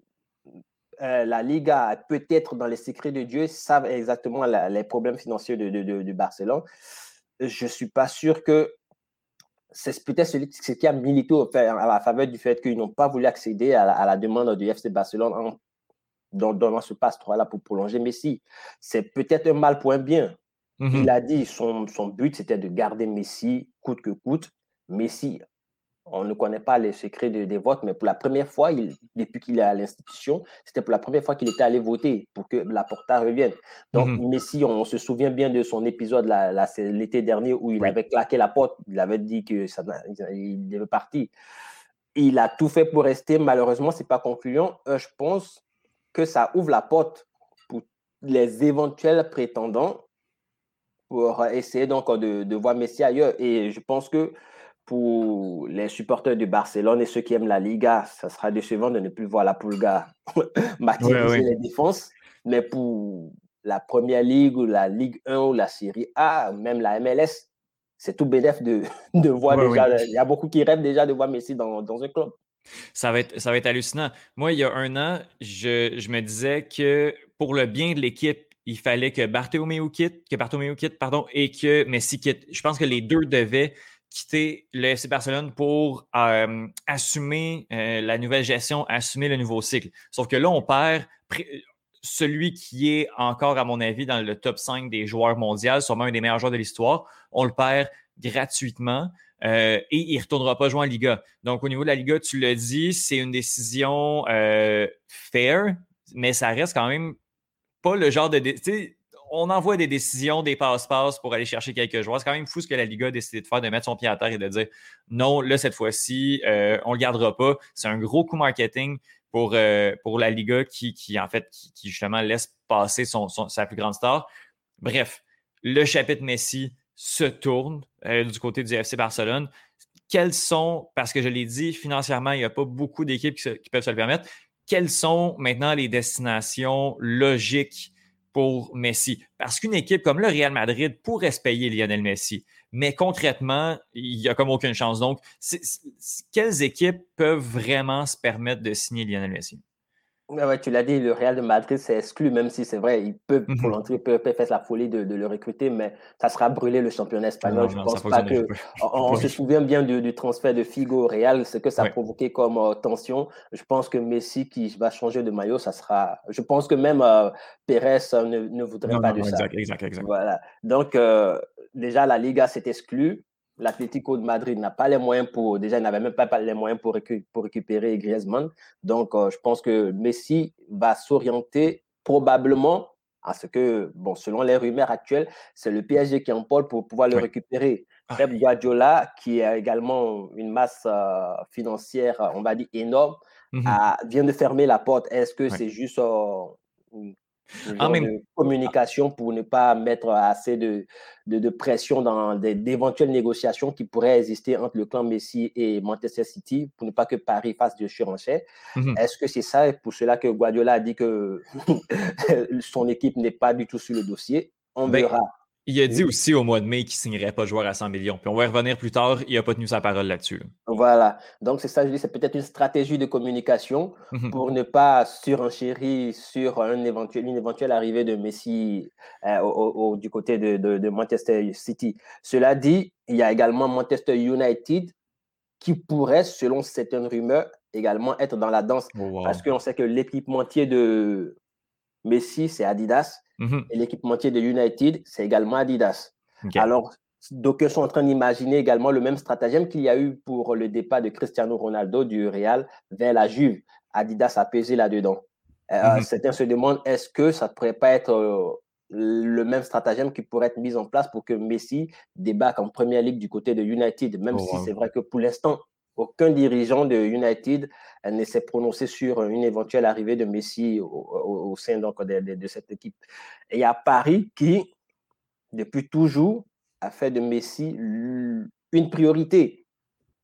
[SPEAKER 4] euh, la Liga, peut-être dans les secrets de Dieu, savent exactement la- les problèmes financiers de, de, de- de Barcelone, je ne suis pas sûr que c'est peut-être celui ce qui a fait- à la faveur du fait qu'ils n'ont pas voulu accéder à la, à la demande du FC Barcelone en dans, dans ce passe-3-là pour prolonger Messi. C'est peut-être un mal pour un bien.
[SPEAKER 1] Mhm.
[SPEAKER 4] Il a dit son, son but, c'était de garder Messi coûte que coûte. Messi, on ne connaît pas les secrets de- des votes, mais pour la première fois, il, depuis qu'il est à l'institution, c'était pour la première fois qu'il était allé voter pour que Laporta revienne. Donc,
[SPEAKER 1] Mhm.
[SPEAKER 4] Messi, on, se souvient bien de son épisode c'est l'été dernier où il
[SPEAKER 1] Oui.
[SPEAKER 4] avait claqué la porte. Il avait dit que ça, il devait partir. Il a tout fait pour rester. Malheureusement, ce n'est pas concluant. Euh, je pense que ça ouvre la porte pour les éventuels prétendants pour essayer donc de, de voir Messi ailleurs. Et je pense que pour les supporters de Barcelone et ceux qui aiment la Liga, ça sera décevant de ne plus voir la Pulga maximiser
[SPEAKER 1] Ouais, ouais.
[SPEAKER 4] les défenses. Mais pour la Première Ligue ou la Ligue 1 ou la Série A, même la MLS, c'est tout bénéf de, de voir
[SPEAKER 1] Ouais,
[SPEAKER 4] déjà. Il y a beaucoup qui rêvent déjà de voir Messi dans, dans un club.
[SPEAKER 1] Ça va, être, ça va être hallucinant. Moi, il y a un an, je, je me disais que pour le bien de l'équipe, il fallait que Bartomeu quitte, que Bartomeu quitte, pardon, et que Messi quitte. Je pense que les deux devaient quitter le FC Barcelone pour euh, assumer euh, la nouvelle gestion, assumer le nouveau cycle. Sauf que là, on perd celui qui est encore, à mon avis, dans le top 5 des joueurs mondiaux, sûrement un des meilleurs joueurs de l'histoire. On le perd gratuitement. Euh, et il ne retournera pas jouer en Liga. Donc, au niveau de la Liga, tu l'as dit, c'est une décision fair, mais ça reste quand même pas le genre de on envoie des décisions, des passe-passe pour aller chercher quelques joueurs. C'est quand même fou ce que la Liga a décidé de faire, de mettre son pied à terre et de dire non, là, cette fois-ci, euh, on ne le gardera pas. C'est un gros coup marketing pour, euh, la Liga qui, en fait, qui, justement laisse passer sa plus grande star. Bref, le chapitre Messi se tourne euh, du côté du FC Barcelone. Quels sont, parce que je l'ai dit, financièrement, il n'y a pas beaucoup d'équipes qui, peuvent se le permettre. Quelles sont maintenant les destinations logiques pour Messi. Parce qu'une équipe comme le Real Madrid pourrait se payer Lionel Messi, mais concrètement, il n'y a comme aucune chance. Donc, quelles équipes peuvent vraiment se permettre de signer Lionel Messi?
[SPEAKER 4] Ouais, tu l'as dit, le Real de Madrid s'est exclu, même si c'est vrai, ils peuvent, pour mhm. l'entrée, peuvent, faire la folie de, le recruter, mais ça sera brûler le championnat espagnol. je pense pas que. On, se souvient bien du, transfert de Figo au Real, ce que ça a provoqué comme euh, tension. Je pense que Messi qui va changer de maillot, ça sera. Je pense que même euh, Pérez euh, ne, voudrait pas de ça.
[SPEAKER 1] Exact, exact,
[SPEAKER 4] Voilà. Donc, déjà, la Liga s'est exclue l'Atlético de Madrid n'a pas les moyens pour, déjà, il n'avait même pas les moyens pour, pour récupérer Griezmann. Donc, euh, je pense que Messi va s'orienter probablement à ce que, bon, selon les rumeurs actuelles, c'est le PSG qui en parle pour pouvoir le récupérer. Ah. Pep Guardiola, qui a également une masse euh, financière, on va dire, énorme, mm-hmm. vient de fermer la porte. Est-ce que c'est juste euh, en même... communication pour ne pas mettre assez de, de, pression dans d'éventuelles négociations qui pourraient exister entre le clan Messi et Manchester City pour ne pas que Paris fasse de surenchère. Mmh Est-ce que c'est ça pour cela que Guardiola a dit que son équipe n'est pas du tout sur le dossier? On ben, verra.
[SPEAKER 1] Il a dit aussi au mois de mai qu'il ne signerait pas de joueur à 100 millions. Puis on va y revenir plus tard. Il n'a pas tenu sa parole là-dessus.
[SPEAKER 4] Voilà. Donc, c'est ça, je dis, c'est peut-être une stratégie de communication mhm. pour ne pas surenchérir sur un éventuel, une éventuelle arrivée de Messi euh, au, du côté de, de, Manchester City. Cela dit, il y a également Manchester United qui pourrait, selon certaines rumeurs, également être dans la danse. Oh, Parce qu'on sait que l'équipementier de Messi, c'est Adidas. Mhm. Et l'équipementier de United, c'est également Adidas. Alors, d'aucuns sont en train d'imaginer également le même stratagème qu'il y a eu pour le départ de Cristiano Ronaldo du Real vers la Juve. Adidas a pesé là-dedans. Euh, mhm. Certains se demandent est-ce que ça ne pourrait pas être euh, le même stratagème qui pourrait être mis en place pour que Messi débarque en première ligue du côté de United, même oh, si c'est vrai que pour l'instant, aucun dirigeant de United ne s'est prononcé sur une éventuelle arrivée de Messi au, sein donc, de, cette équipe. Et il y a Paris qui, depuis toujours, a fait de Messi une priorité.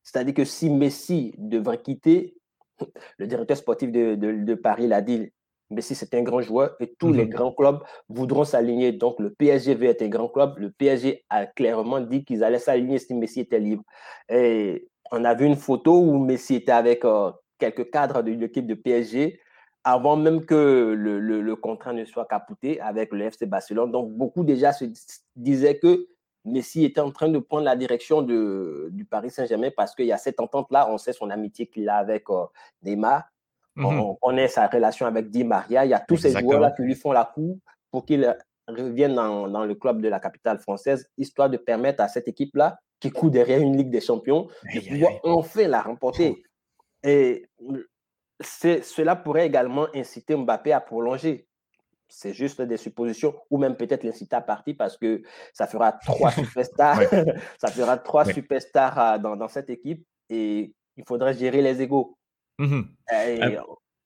[SPEAKER 4] C'est-à-dire que si Messi devrait quitter, le directeur sportif de, Paris l'a dit, Messi c'est un grand joueur et tous les mhm. grands clubs voudront s'aligner. Donc le PSG veut être un grand club. Le PSG a clairement dit qu'ils allaient s'aligner si Messi était libre. Et on a vu une photo où Messi était avec euh, quelques cadres de l'équipe de PSG avant même que le, contrat ne soit capoté avec le FC Barcelone. Donc, beaucoup déjà se disaient que Messi était en train de prendre la direction de, du Paris Saint-Germain parce qu'il y a cette entente-là. On sait son amitié qu'il a avec euh, Neymar. Mhm. On, connaît sa relation avec Di Maria. Il y a tous ces joueurs-là qui lui font la cour pour qu'il revienne dans, dans, le club de la capitale française, histoire de permettre à cette équipe-là qui court derrière une Ligue des Champions, de pouvoir enfin la remporter. Et cela pourrait également inciter Mbappé à prolonger. C'est juste des suppositions, ou même peut-être l'inciter à partir parce que ça fera trois superstars. ça fera trois superstars euh, dans, dans, cette équipe et il faudrait gérer les égaux.
[SPEAKER 1] Mmh euh,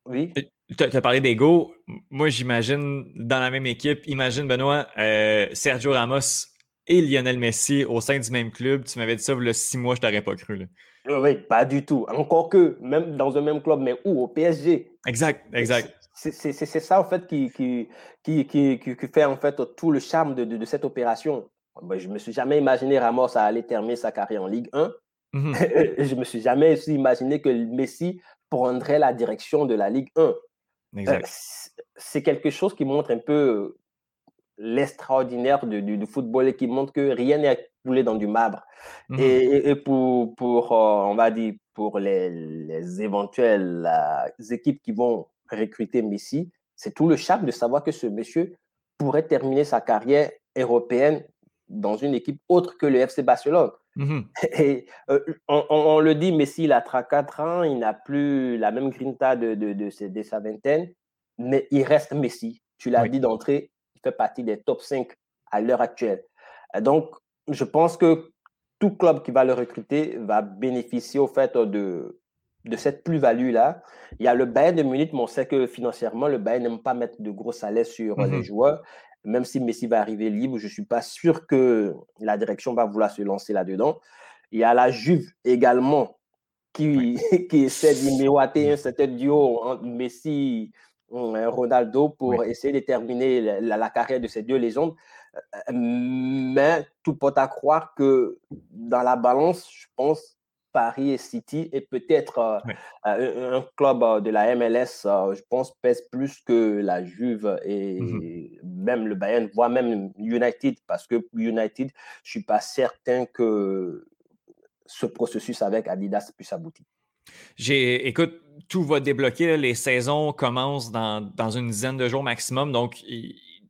[SPEAKER 1] oui. Tu as parlé d'ego. Moi, j'imagine dans la même équipe, imagine Benoît, euh, Sergio Ramos et Lionel Messi au sein du même club. Tu m'avais dit ça a six mois, je t'aurais pas cru.
[SPEAKER 4] Oui, pas du tout. Encore que, même dans un même club, mais où? Au PSG.
[SPEAKER 1] Exact, exact.
[SPEAKER 4] C'est ça, en fait, qui, qui, qui, qui, fait, en fait, tout le charme de, de, cette opération. Ben, je ne me suis jamais imaginé Ramos à aller terminer sa carrière en Ligue 1. Mhm. je ne me suis jamais imaginé que Messi prendrait la direction de la Ligue 1. Exact. Euh, c'est quelque chose qui montre un peu l'extraordinaire du, football et qui montre que rien n'est coulé dans du marbre. Mmh et, pour, pour on va dire, pour les, les éventuelles équipes qui vont recruter Messi, c'est tout le charme de savoir que ce monsieur pourrait terminer sa carrière européenne dans une équipe autre que le FC Barcelone. Mmh et euh, on, le dit, Messi, il a 34 ans, il n'a plus la même grinta de, de, de, sa vingtaine, mais il reste Messi. Tu l'as dit d'entrée, il fait partie des top 5 à l'heure actuelle. Donc, je pense que tout club qui va le recruter va bénéficier au fait de, de cette plus-value-là. Il y a le Bayern de Munich, mais on sait que financièrement, le Bayern n'aime pas mettre de gros salaires sur les mmh joueurs. Même si Messi va arriver libre, je ne suis pas sûr que la direction va vouloir se lancer là-dedans. Il y a la Juve également qui, qui essaie d'imméoiter un certain duo entre Messi Ronaldo pour essayer de terminer la, carrière de ces deux légendes. Euh, mais tout porte à croire que dans la balance, je pense, Paris et City et peut-être euh, euh, un club euh, de la MLS, je pense, pèse plus que la Juve et mmh même le Bayern, voire même United, parce que United, je suis pas certain que ce processus avec Adidas puisse aboutir.
[SPEAKER 1] J'ai, écoute, tout va débloquer. Les saisons commencent dans, dans, une dizaine de jours maximum. Donc,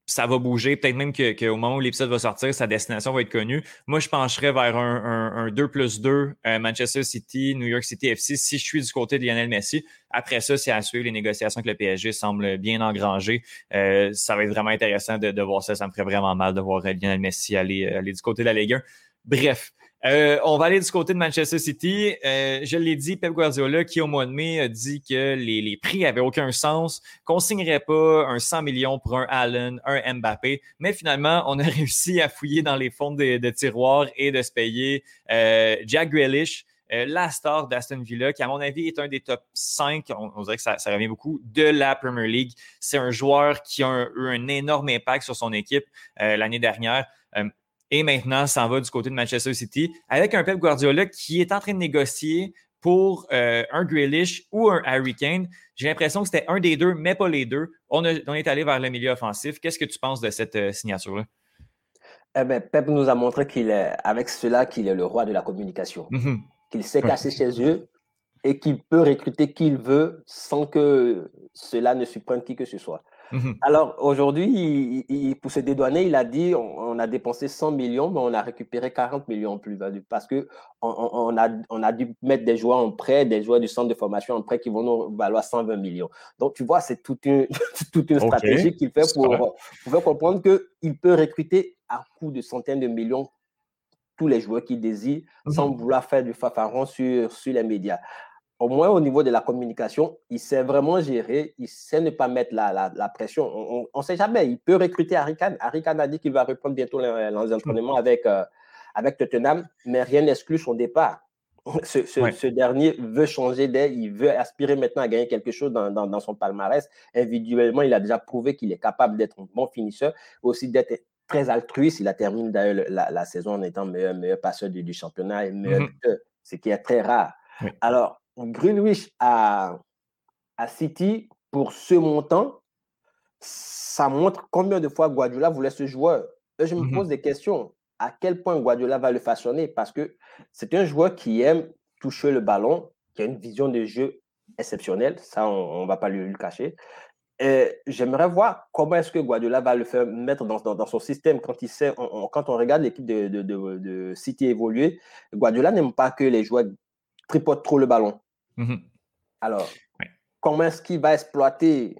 [SPEAKER 1] ça va bouger. Peut-être même qu'au moment où l'épisode va sortir, sa destination va être connue. Moi, je pencherais vers un, 2 plus 2 euh, Manchester City, New York City FC si je suis du côté de Lionel Messi. Après ça, c'est à suivre. Les négociations avec le PSG semblent bien engrangées. Euh, ça va être vraiment intéressant de, voir ça. Ça me ferait vraiment mal de voir Lionel Messi aller, aller du côté de la Ligue 1. Bref, euh, on va aller du côté de Manchester City. Euh, je l'ai dit, Pep Guardiola, qui au mois de mai a dit que les, prix n'avaient aucun sens, qu'on ne signerait pas un 100 millions pour un Allen, un Mbappé. Mais finalement, on a réussi à fouiller dans les fonds de, tiroirs et de se payer euh, Jack Grealish, la star d'Aston Villa, qui à mon avis est un des top 5, on, dirait que ça, revient beaucoup, de la Premier League. C'est un joueur qui a eu un énorme impact sur son équipe l'année dernière et maintenant s'en va du côté de Manchester City avec un Pep Guardiola qui est en train de négocier pour euh, un Grealish ou un Harry Kane. J'ai l'impression que c'était un des deux, mais pas les deux. On, est allé vers le milieu offensif. Qu'est-ce que tu penses de cette euh, signature-là?
[SPEAKER 4] Eh ben, Pep nous a montré qu'il est, avec cela, qu'il est le roi de la communication. Mm-hmm. Qu'il sait casser chez eux et qu'il peut recruter qui il veut sans que cela ne surprenne qui que ce soit. Mmh Alors aujourd'hui, pour se dédouaner, il a dit on, a dépensé 100 millions, mais on a récupéré 40 millions en plus-value parce que on, a, on a dû mettre des joueurs en prêt, des joueurs du centre de formation en prêt qui vont nous valoir 120 millions. Donc tu vois, c'est toute une, toute une stratégie qu'il fait pour, pour faire comprendre qu'il peut recruter à coût de centaines de millions tous les joueurs qu'il désire mmh sans vouloir faire du fafaron sur, sur les médias au moins au niveau de la communication, il sait vraiment gérer, il sait ne pas mettre la, la, pression. On ne sait jamais, il peut recruter Harry Kane. Harry Kane a dit qu'il va reprendre bientôt les, les entraînements avec, euh, avec Tottenham, mais rien n'exclut son départ. Ce, ce, dernier veut changer d'air, il veut aspirer maintenant à gagner quelque chose dans, dans, son palmarès. Individuellement, il a déjà prouvé qu'il est capable d'être un bon finisseur, aussi d'être très altruiste. Il a terminé d'ailleurs la, la, saison en étant meilleur, meilleur passeur du, championnat et meilleur mm-hmm. ce qui est très rare. Alors, Greenwich à, à City pour ce montant, ça montre combien de fois Guardiola voulait ce joueur. je me mmh pose des questions. À quel point Guardiola va le façonner? Parce que c'est un joueur qui aime toucher le ballon, qui a une vision de jeu exceptionnelle. Ça, on ne va pas lui, le cacher. J'aimerais voir comment est-ce que Guardiola va le faire mettre dans, dans, son système quand, il sait, quand on regarde l'équipe de, de, de, City évoluer. Guardiola n'aime pas que les joueurs tripotent trop le ballon. Mhm. Alors, comment est-ce qu'il va exploiter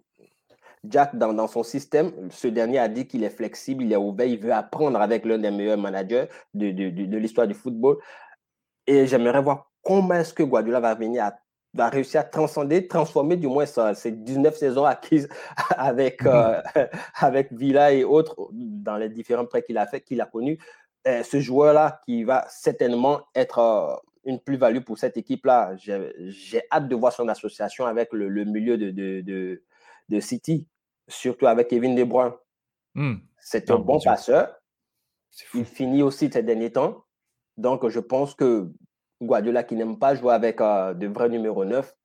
[SPEAKER 4] Jack dans, son système? Ce dernier a dit qu'il est flexible, il est ouvert, il veut apprendre avec l'un des meilleurs managers de, de, l'histoire du football. Et j'aimerais voir comment est-ce que Guardiola va venir à va réussir à transcender, transformer du moins ces 19 saisons acquises avec, mhm. euh, avec Villa et autres dans les différents prêts qu'il a fait, qu'il a connus. Euh, ce joueur-là qui va certainement être euh, une plus-value pour cette équipe-là. J'ai hâte de voir son association avec le, milieu de, de, de, City, surtout avec Kevin De Bruyne. Hmm. C'est un bon passeur. Il finit aussi ces derniers temps. Donc, je pense que Guardiola, qui n'aime pas jouer avec euh, de vrais numéro 9,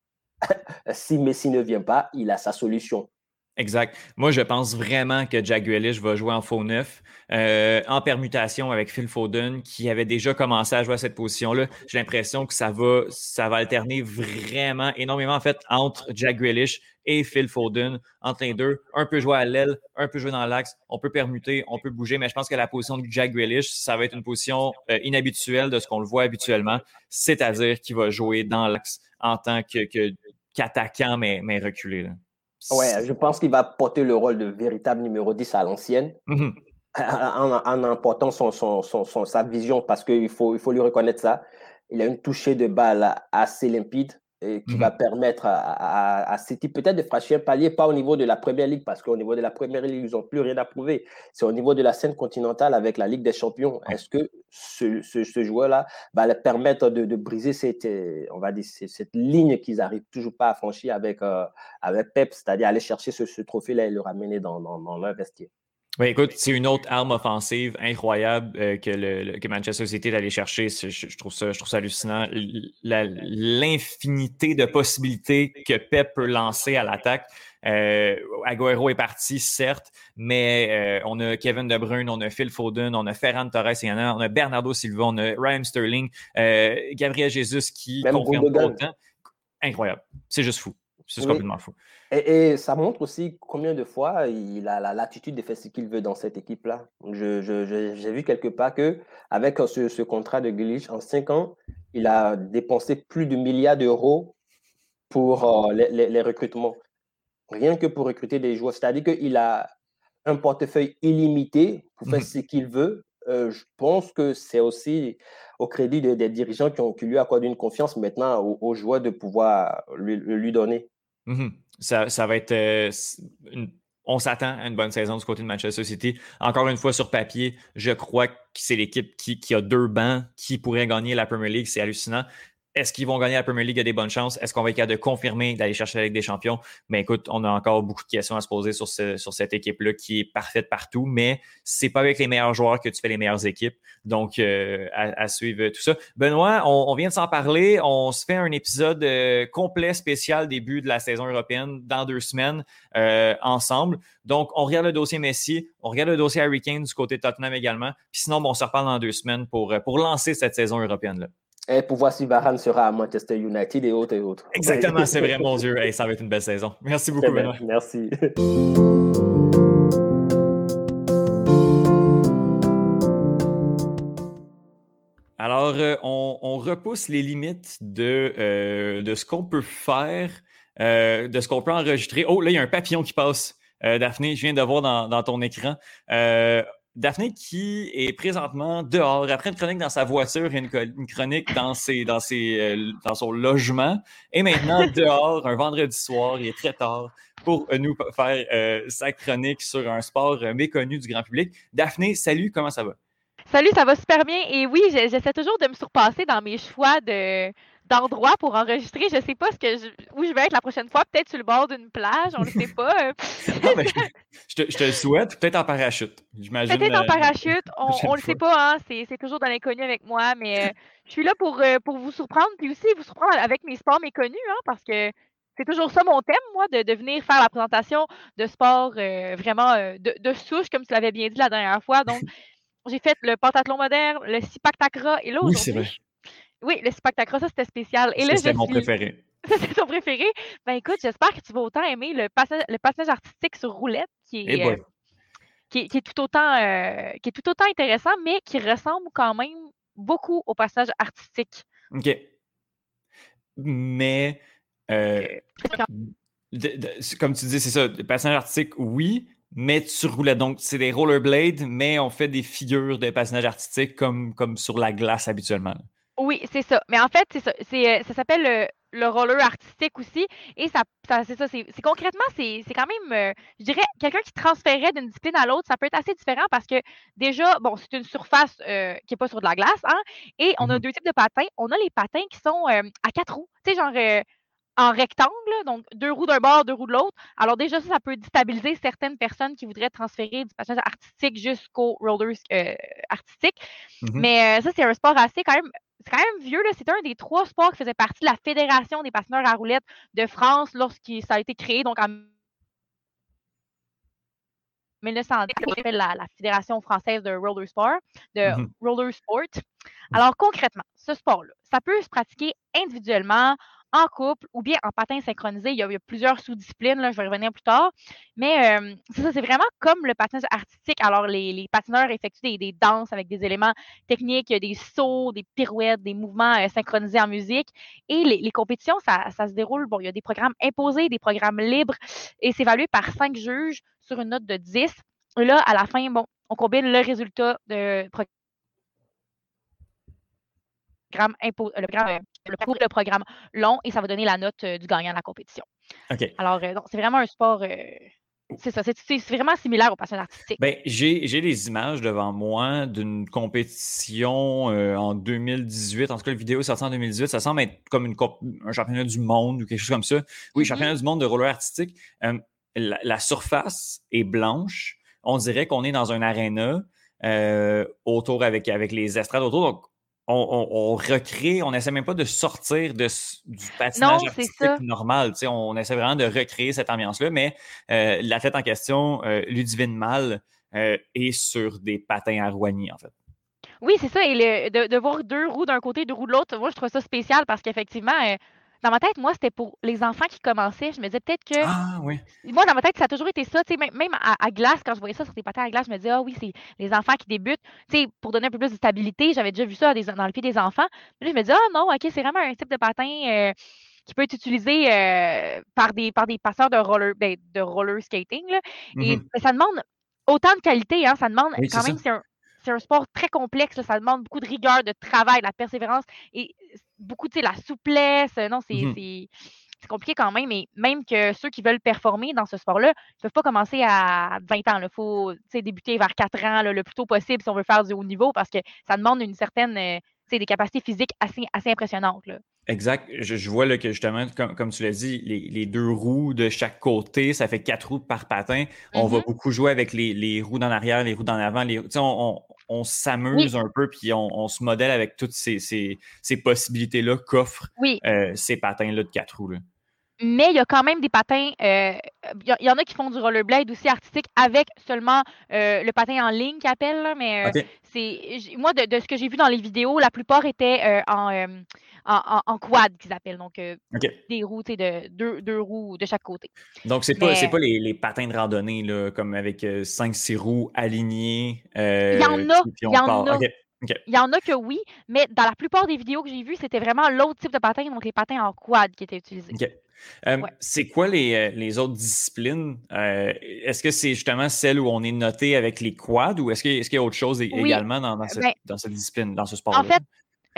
[SPEAKER 4] si Messi ne vient pas, il a sa solution.
[SPEAKER 1] Exact. Moi, je pense vraiment que Jack Grealish va jouer en faux neuf, euh, en permutation avec Phil Foden, qui avait déjà commencé à jouer à cette position-là. J'ai l'impression que ça va, ça va alterner vraiment énormément, entre Jack Grealish et Phil Foden, entre les deux. Un peut jouer à l'aile, un peut jouer dans l'axe, on peut permuter, on peut bouger, mais je pense que la position de Jack Grealish, ça va être une position euh, inhabituelle de ce qu'on le voit habituellement, c'est-à-dire qu'il va jouer dans l'axe en tant qu'attaquant, mais, reculé.
[SPEAKER 4] Ouais, je pense qu'il va porter le rôle de véritable numéro 10 à l'ancienne. Mm-hmm. En, emportant son, sa vision, parce qu'il faut, il faut lui reconnaître ça. Il a une touchée de balle assez limpide qui va mhm. permettre à, à, City peut-être de franchir un palier, pas au niveau de la Première Ligue, parce qu'au niveau de la Première Ligue, ils n'ont plus rien à prouver. C'est au niveau de la scène continentale avec la Ligue des Champions. Est-ce que ce, ce, joueur-là va leur permettre de, de, briser cette, euh, on va dire, cette ligne qu'ils n'arrivent toujours pas à franchir avec, euh, avec Pep, c'est-à-dire aller chercher ce, ce trophée-là et le ramener dans, dans, dans leur vestiaire?
[SPEAKER 1] Oui, écoute, c'est une autre arme offensive incroyable euh, que, le, que Manchester City est allé chercher. Je, trouve ça, je trouve ça hallucinant. L'infinité de possibilités que Pep peut lancer à l'attaque. Euh, Aguero est parti, certes, mais euh, on a Kevin De Bruyne, on a Phil Foden, on a Ferran Torres, il y en a, on a Bernardo Silva, on a Ryan Sterling, euh, Gabriel Jesus qui confirme autant. Incroyable. C'est juste fou. C'est complètement fou.
[SPEAKER 4] Et, ça montre aussi combien de fois il a la latitude de faire ce qu'il veut dans cette équipe-là. J'ai je, vu quelque part que avec ce, ce contrat de glitch en cinq ans, il a dépensé plus de milliards d'euros pour euh, les, recrutements. Rien que pour recruter des joueurs. C'est-à-dire qu'il a un portefeuille illimité pour faire mmh ce qu'il veut. Euh, je pense que c'est aussi au crédit des, dirigeants qui, ont, qui lui accordent une confiance maintenant aux, joueurs de pouvoir lui, lui donner.
[SPEAKER 1] Mmh ça, va être. Euh, on s'attend à une bonne saison du côté de Manchester City. Encore une fois, sur papier, je crois que c'est l'équipe qui, qui, a deux bancs qui pourrait gagner la Premier League. C'est hallucinant. Est-ce qu'ils vont gagner la Premier League? Il y a des bonnes chances. Est-ce qu'on va être capable de confirmer d'aller chercher la Ligue des Champions? Mais écoute, on a encore beaucoup de questions à se poser sur, sur cette équipe-là qui est parfaite partout, mais c'est pas avec les meilleurs joueurs que tu fais les meilleures équipes. Donc, euh, à, suivre tout ça. Benoît, on, vient de s'en parler. On se fait un épisode euh, complet, spécial, début de la saison européenne, dans deux semaines, euh, ensemble. Donc, on regarde le dossier Messi, on regarde le dossier Harry Kane du côté de Tottenham également. Puis sinon, on se reparle dans deux semaines pour, pour lancer cette saison européenne-là.
[SPEAKER 4] Et pour voir si Varane sera à Manchester United et autres et autres.
[SPEAKER 1] Exactement, c'est vrai, mon Dieu. ça va être une belle saison. Merci beaucoup, Benoît.
[SPEAKER 4] Merci.
[SPEAKER 1] Alors, euh, on, repousse les limites de, euh, de ce qu'on peut faire, euh, de ce qu'on peut enregistrer. Oh, là, il y a un papillon qui passe. Daphné, je viens de voir dans, dans ton écran. Daphné qui est présentement dehors, après une chronique dans sa voiture et une, chronique dans, ses, dans, ses, euh, dans son logement, et maintenant dehors un vendredi soir, il est très tard, pour nous faire euh, sa chronique sur un sport euh, méconnu du grand public. Daphné, salut, comment ça va?
[SPEAKER 5] Salut, ça va super bien. Et oui, j'essaie toujours de me surpasser dans mes choix de, d'endroit pour enregistrer. Je sais pas ce que où je vais être la prochaine fois. Peut-être sur le bord d'une plage, on ne sait pas. Euh.
[SPEAKER 1] je, te, je, te, le souhaite. Peut-être en parachute.
[SPEAKER 5] Peut-être en euh, parachute. On ne le sait pas. Hein. C'est toujours dans l'inconnu avec moi. Mais euh, je suis là pour, pour vous surprendre. Puis aussi vous surprendre avec mes sports méconnus. Hein, parce que c'est toujours ça mon thème, moi, de, de venir faire la présentation de sport vraiment de, de, souche, comme tu l'avais bien dit la dernière fois. Donc, j'ai fait le pentathlon moderne, le Sipactacra et là,
[SPEAKER 1] oui, c'est vrai.
[SPEAKER 5] Oui, le Spectacra, ça c'était spécial.
[SPEAKER 1] Et c'était mon préféré.
[SPEAKER 5] c'est ton préféré? Ben écoute, j'espère que tu vas autant aimer le passage, le passage artistique sur roulette qui est, euh, qui, est, tout autant, euh, qui est tout autant intéressant, mais qui ressemble quand même beaucoup au passage artistique.
[SPEAKER 1] OK. Mais euh, comme tu dis, c'est ça, le passage artistique, oui, mais sur roulette. Donc, c'est des rollerblades, mais on fait des figures de personnages artistiques comme, comme sur la glace habituellement.
[SPEAKER 5] Oui, c'est ça. Mais en fait, c'est ça. C'est, euh, ça s'appelle le, roller artistique aussi. Et ça, c'est ça. C'est, concrètement, c'est, quand même, euh, je dirais, quelqu'un qui transférait d'une discipline à l'autre, ça peut être assez différent parce que déjà, bon, c'est une surface euh, qui n'est pas sur de la glace, hein, et on a mmh deux types de patins. On a les patins qui sont à quatre roues, tu sais, genre en rectangle, donc deux roues d'un bord, deux roues de l'autre. Alors déjà, ça, ça peut déstabiliser certaines personnes qui voudraient transférer du passage artistique jusqu'au roller artistique. Mmh Mais ça, c'est un sport assez quand même c'est quand même vieux. C'est un des trois sports qui faisait partie de la Fédération des patineurs à roulettes de France lorsque ça a été créé, donc en 1910, s'appelle la, la, Fédération française de roller sport, de
[SPEAKER 1] Mhm.
[SPEAKER 5] roller sport. Alors concrètement, ce sport-là, ça peut se pratiquer individuellement, en couple ou bien en patin synchronisé. Il y a, il y a plusieurs sous-disciplines, là, je vais y revenir plus tard. Mais euh, c'est ça, c'est vraiment comme le patinage artistique. Alors, les, patineurs effectuent des, danses avec des éléments techniques, des sauts, des pirouettes, des mouvements euh, synchronisés en musique. Et les, compétitions, ça, ça se déroule, bon, il y a des programmes imposés, des programmes libres, et c'est évalué par cinq juges sur une note de 10. Et là, à la fin, bon, on combine le résultat de programme impo- le, programme, euh, le parcours et le programme long et ça va donner la note euh, du gagnant de la compétition. Alors, euh, c'est vraiment un sport. euh, c'est ça, c'est vraiment similaire au patinage artistique.
[SPEAKER 1] Ben, j'ai des images devant moi d'une compétition euh, en 2018. En tout cas, la vidéo est sortie en 2018. Ça semble être comme une un championnat du monde ou quelque chose comme ça. Oui,
[SPEAKER 5] Mhm.
[SPEAKER 1] championnat du monde de roller artistique. Euh, la, la surface est blanche. On dirait qu'on est dans un aréna euh, autour avec, avec les estrades autour. Donc, on, on- on recrée, on n'essaie même pas de sortir de, du patinage
[SPEAKER 5] Non, c'est
[SPEAKER 1] artistique
[SPEAKER 5] ça.
[SPEAKER 1] normal. On essaie vraiment de recréer cette ambiance-là, mais euh, l'athlète en question, euh, Ludivine Mal, euh, est sur des patins à Roigny, en fait.
[SPEAKER 5] Oui, c'est ça. Et le- de, de voir deux roues d'un côté, deux roues de l'autre, moi, je trouve ça spécial parce qu'effectivement, euh, dans ma tête, moi, c'était pour les enfants qui commençaient. Je me disais peut-être que.
[SPEAKER 1] Ah, oui.
[SPEAKER 5] Moi, dans ma tête, ça a toujours été ça. Même, même à, à glace, quand je voyais ça sur des patins à glace, je me disais, ah oui, c'est les enfants qui débutent. Pour donner un peu plus de stabilité, j'avais déjà vu ça des- dans le pied des enfants. Mais là, je me disais, ah non, OK, c'est vraiment un type de patin euh, qui peut être utilisé euh, par, des, par des passeurs de roller, ben, de roller skating. là. Et
[SPEAKER 1] Mhm.
[SPEAKER 5] ben, ça demande autant de qualité, hein, ça demande
[SPEAKER 1] Oui,
[SPEAKER 5] quand
[SPEAKER 1] c'est
[SPEAKER 5] même, c'est un, sport très complexe, là, ça demande beaucoup de rigueur, de travail, de la persévérance et beaucoup, tu sais, la souplesse. Non, c'est c'est- c'est compliqué quand même. Et même que ceux qui veulent performer dans ce sport-là ne peuvent pas commencer à 20 ans. Il faut débuter vers 4 ans là, le plus tôt possible si on veut faire du haut niveau parce que ça demande une certaine, euh, des capacités physiques assez, assez impressionnantes. là.
[SPEAKER 1] Exact. Je, je vois là, que justement, comme, comme tu l'as dit, les, les deux roues de chaque côté, ça fait quatre roues par patin. On va
[SPEAKER 5] Mhm.
[SPEAKER 1] beaucoup jouer avec les, les roues d'en arrière, les roues d'en avant. Les, on on, on s'amuse un peu, puis on, on se modèle avec toutes ces, ces, ces possibilités-là qu'offrent
[SPEAKER 5] Oui,
[SPEAKER 1] euh, ces patins-là de quatre roues. là.
[SPEAKER 5] Mais il y a quand même des patins. euh, Il y, en a qui font du rollerblade aussi artistique avec seulement euh, le patin en ligne qu'ils appellent. là, mais euh, c'est moi, de, de ce que j'ai vu dans les vidéos, la plupart étaient en, en, quad qu'ils appellent. Donc, des roues, tu sais, de deux, deux roues de chaque côté.
[SPEAKER 1] Donc, c'est pas,
[SPEAKER 5] Mais-
[SPEAKER 1] c'est pas les, les patins de randonnée, là, comme avec 5-6 roues alignées. euh,
[SPEAKER 5] Il y en a, il y en
[SPEAKER 1] part.
[SPEAKER 5] a. Il y en a que oui, mais dans la plupart des vidéos que j'ai vues, c'était vraiment l'autre type de patin, donc les patins en quad qui étaient utilisés.
[SPEAKER 1] Euh,
[SPEAKER 5] Ouais.
[SPEAKER 1] C'est quoi les, euh, les autres disciplines? Euh, est-ce que c'est justement celle où on est noté avec les quads ou est-ce qu'il est qu'il y a autre chose
[SPEAKER 5] Oui.
[SPEAKER 1] également dans, dans, cette,
[SPEAKER 5] Ben,
[SPEAKER 1] dans cette discipline, dans ce sport-là?
[SPEAKER 5] En fait,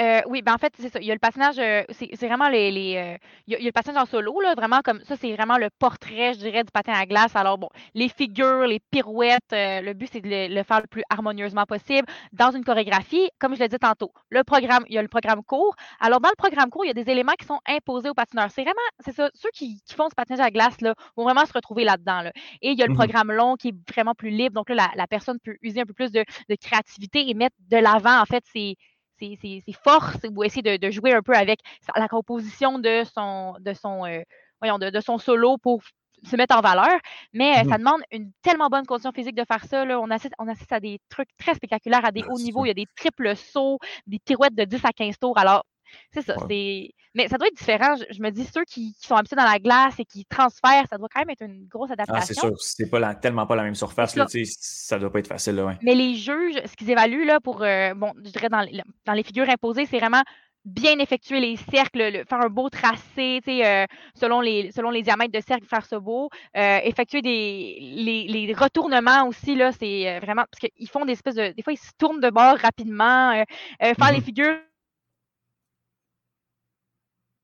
[SPEAKER 5] euh, oui, ben en fait, c'est ça. Il y a le patinage, euh, c'est c'est vraiment les. les euh, il, y a, il y a le patinage en solo, là, vraiment comme ça, c'est vraiment le portrait, je dirais, du patin à glace. Alors, bon, les figures, les pirouettes, euh, le but, c'est de le, le faire le plus harmonieusement possible dans une chorégraphie, comme je l'ai dit tantôt. Le programme, il y a le programme court. Alors, dans le programme court, il y a des éléments qui sont imposés aux patineurs. C'est vraiment, c'est ça, ceux qui, qui font ce patinage à glace, là, vont vraiment se retrouver là-dedans. Là. Et il y a le
[SPEAKER 1] Mhm.
[SPEAKER 5] programme long qui est vraiment plus libre. Donc là, la, la personne peut user un peu plus de, de créativité et mettre de l'avant, en fait, ses, ses, ses- ses forces ou essayer de, de jouer un peu avec la composition de son, de son, euh, voyons, de, de son solo pour se mettre en valeur. Mais euh,
[SPEAKER 1] Mhm.
[SPEAKER 5] ça demande une tellement bonne condition physique de faire ça. Là. On, assiste, on assiste à des trucs très spectaculaires, à des hauts niveaux. Il y a des triples sauts, des pirouettes de 10 à 15 tours. Alors, c'est ça.
[SPEAKER 1] Ouais.
[SPEAKER 5] c'est Mais ça doit être différent. Je, je me dis, ceux qui, qui sont habitués dans la glace et qui transfèrent, ça doit quand même être une grosse
[SPEAKER 1] Ah, c'est
[SPEAKER 5] adaptation.
[SPEAKER 1] sûr. C'est pas la- tellement pas la même surface. Là,
[SPEAKER 5] ça.
[SPEAKER 1] doit pas être facile. Là, ouais.
[SPEAKER 5] Mais les juges, ce qu'ils évaluent là pour, euh, bon, je dirais dans, les- dans les figures imposées, c'est vraiment bien effectuer les cercles, le- faire un beau tracé, euh, selon, les, selon les diamètres de cercle, faire ça beau. Euh, effectuer des, les, les retournements aussi, là, c'est vraiment, parce qu'ils font des espèces de, des fois, ils se tournent de bord rapidement, euh, faire les
[SPEAKER 1] Mhm.
[SPEAKER 5] figures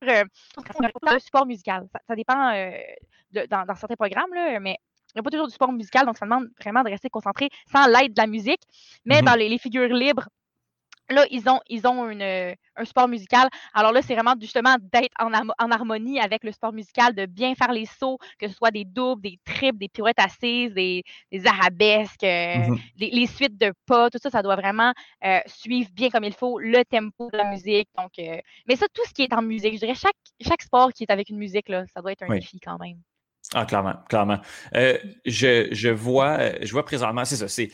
[SPEAKER 5] euh, le support musical. Ça, ça dépend euh, de- dans, dans certains programmes, là, mais il n'y a pas toujours du support musical, donc ça demande vraiment de rester concentré sans l'aide de la musique. Mais
[SPEAKER 1] Mhm.
[SPEAKER 5] dans les, les figures libres, là, ils ont, ils ont une, euh, un support musical. Alors là, c'est vraiment justement d'être en, en harmonie avec le support musical, de bien faire les sauts, que ce soit des doubles, des triples, des pirouettes assises, des, des arabesques, euh,
[SPEAKER 1] Mhm.
[SPEAKER 5] les, les suites de pas, tout ça, ça doit vraiment euh, suivre bien comme il faut le tempo de la musique. Donc, euh, mais ça, tout ce qui est en musique, je dirais chaque, chaque sport qui est avec une musique, là, ça doit être un
[SPEAKER 1] Oui.
[SPEAKER 5] défi quand même.
[SPEAKER 1] Ah, clairement, clairement. Euh, je, je, vois, je vois présentement, c'est ça. C'est,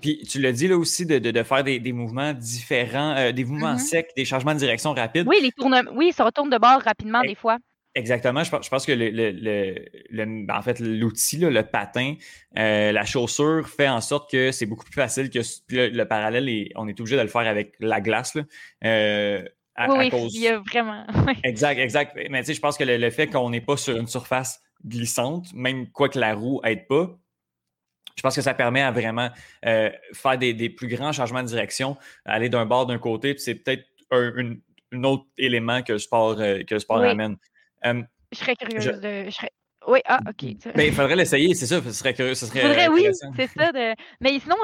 [SPEAKER 1] puis tu l'as dit là aussi de, de, de faire des, des, mouvements différents, euh, des mouvements mm-hmm. secs, des changements de direction rapides.
[SPEAKER 5] Oui, les tournements, oui, ça retourne de bord rapidement des fois.
[SPEAKER 1] Exactement. Je pense, je pense que le, le, le, en fait, l'outil, le patin, euh, la chaussure fait en sorte que c'est beaucoup plus facile que le, parallèle, et on est obligé de le faire avec la glace. Là.
[SPEAKER 5] Euh, oui, il y a vraiment.
[SPEAKER 1] exact, exact. Mais tu sais, je pense que le, fait qu'on n'est pas sur une surface glissante, même quoi que la roue aide pas, je pense que ça permet à vraiment euh, faire des, des, plus grands changements de direction, aller d'un bord d'un côté, puis c'est peut-être un, autre élément que le sport, que le sport amène.
[SPEAKER 5] je serais curieuse de. Je serais... Oui, ah, OK.
[SPEAKER 1] Ben, il faudrait l'essayer, c'est ça. Ce serait curieux. Ce serait
[SPEAKER 5] faudrait, oui, c'est ça. De... Mais sinon,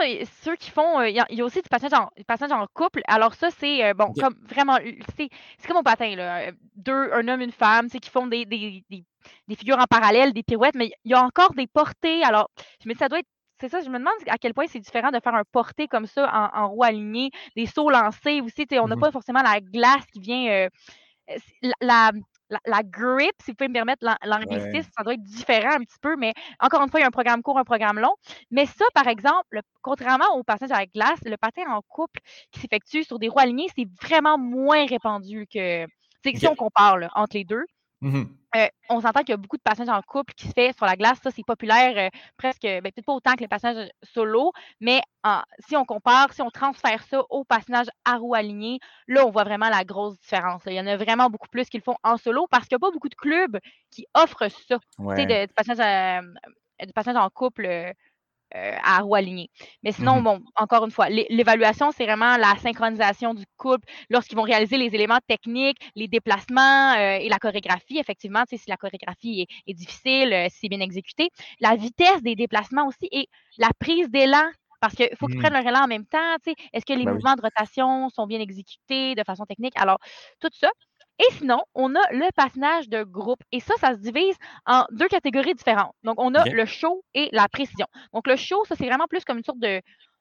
[SPEAKER 5] ceux qui font. Il y, a aussi du passage en, passage en couple. Alors, ça, c'est bon, comme vraiment. C'est comme au patin, là. Deux, un homme, une femme, qui font des, des, des, des, figures en parallèle, des pirouettes, mais il y a encore des portées. Alors, je me dis, ça doit être c'est ça, je me demande à quel point c'est différent de faire un porté comme ça en, en roue alignée, des sauts lancés aussi. On n'a mmh pas forcément la glace qui vient. la, la, grip, si vous pouvez me permettre l'anglicisme, ça doit être différent un petit peu, mais encore une fois, il y a un programme court, un programme long. Mais ça, par exemple, contrairement au passage à la glace, le patin en couple qui s'effectue sur des roues alignées, c'est vraiment moins répandu que. Si on compare entre les deux. Mmh euh, on s'entend qu'il y a beaucoup de passages en couple qui se fait sur la glace. Ça, c'est populaire euh, presque, ben, peut-être pas autant que les passages solo, mais si on compare, si on transfère ça au passage à roues alignées, là, on voit vraiment la grosse différence. Il y en a vraiment beaucoup plus qui le font en solo parce qu'il n'y a pas beaucoup de clubs qui offrent ça. Tu sais, de, passage, euh, passage en couple euh, à roue alignée. Mais sinon, mmh bon, encore une fois, l'évaluation, c'est vraiment la synchronisation du couple lorsqu'ils vont réaliser les éléments techniques, les déplacements euh, et la chorégraphie. Effectivement, si la chorégraphie est, difficile, euh, si c'est bien exécuté. La vitesse des déplacements aussi et la prise d'élan parce qu'il faut qu'ils mmh. prennent leur élan en même temps. Est-ce que les ben mouvements de rotation sont bien exécutés de façon technique? Alors, tout ça. Et sinon, on a le patinage de groupe. Et ça, ça se divise en deux catégories différentes. Donc, on a le show et la précision. Donc, le show, ça, c'est vraiment plus comme une sorte de.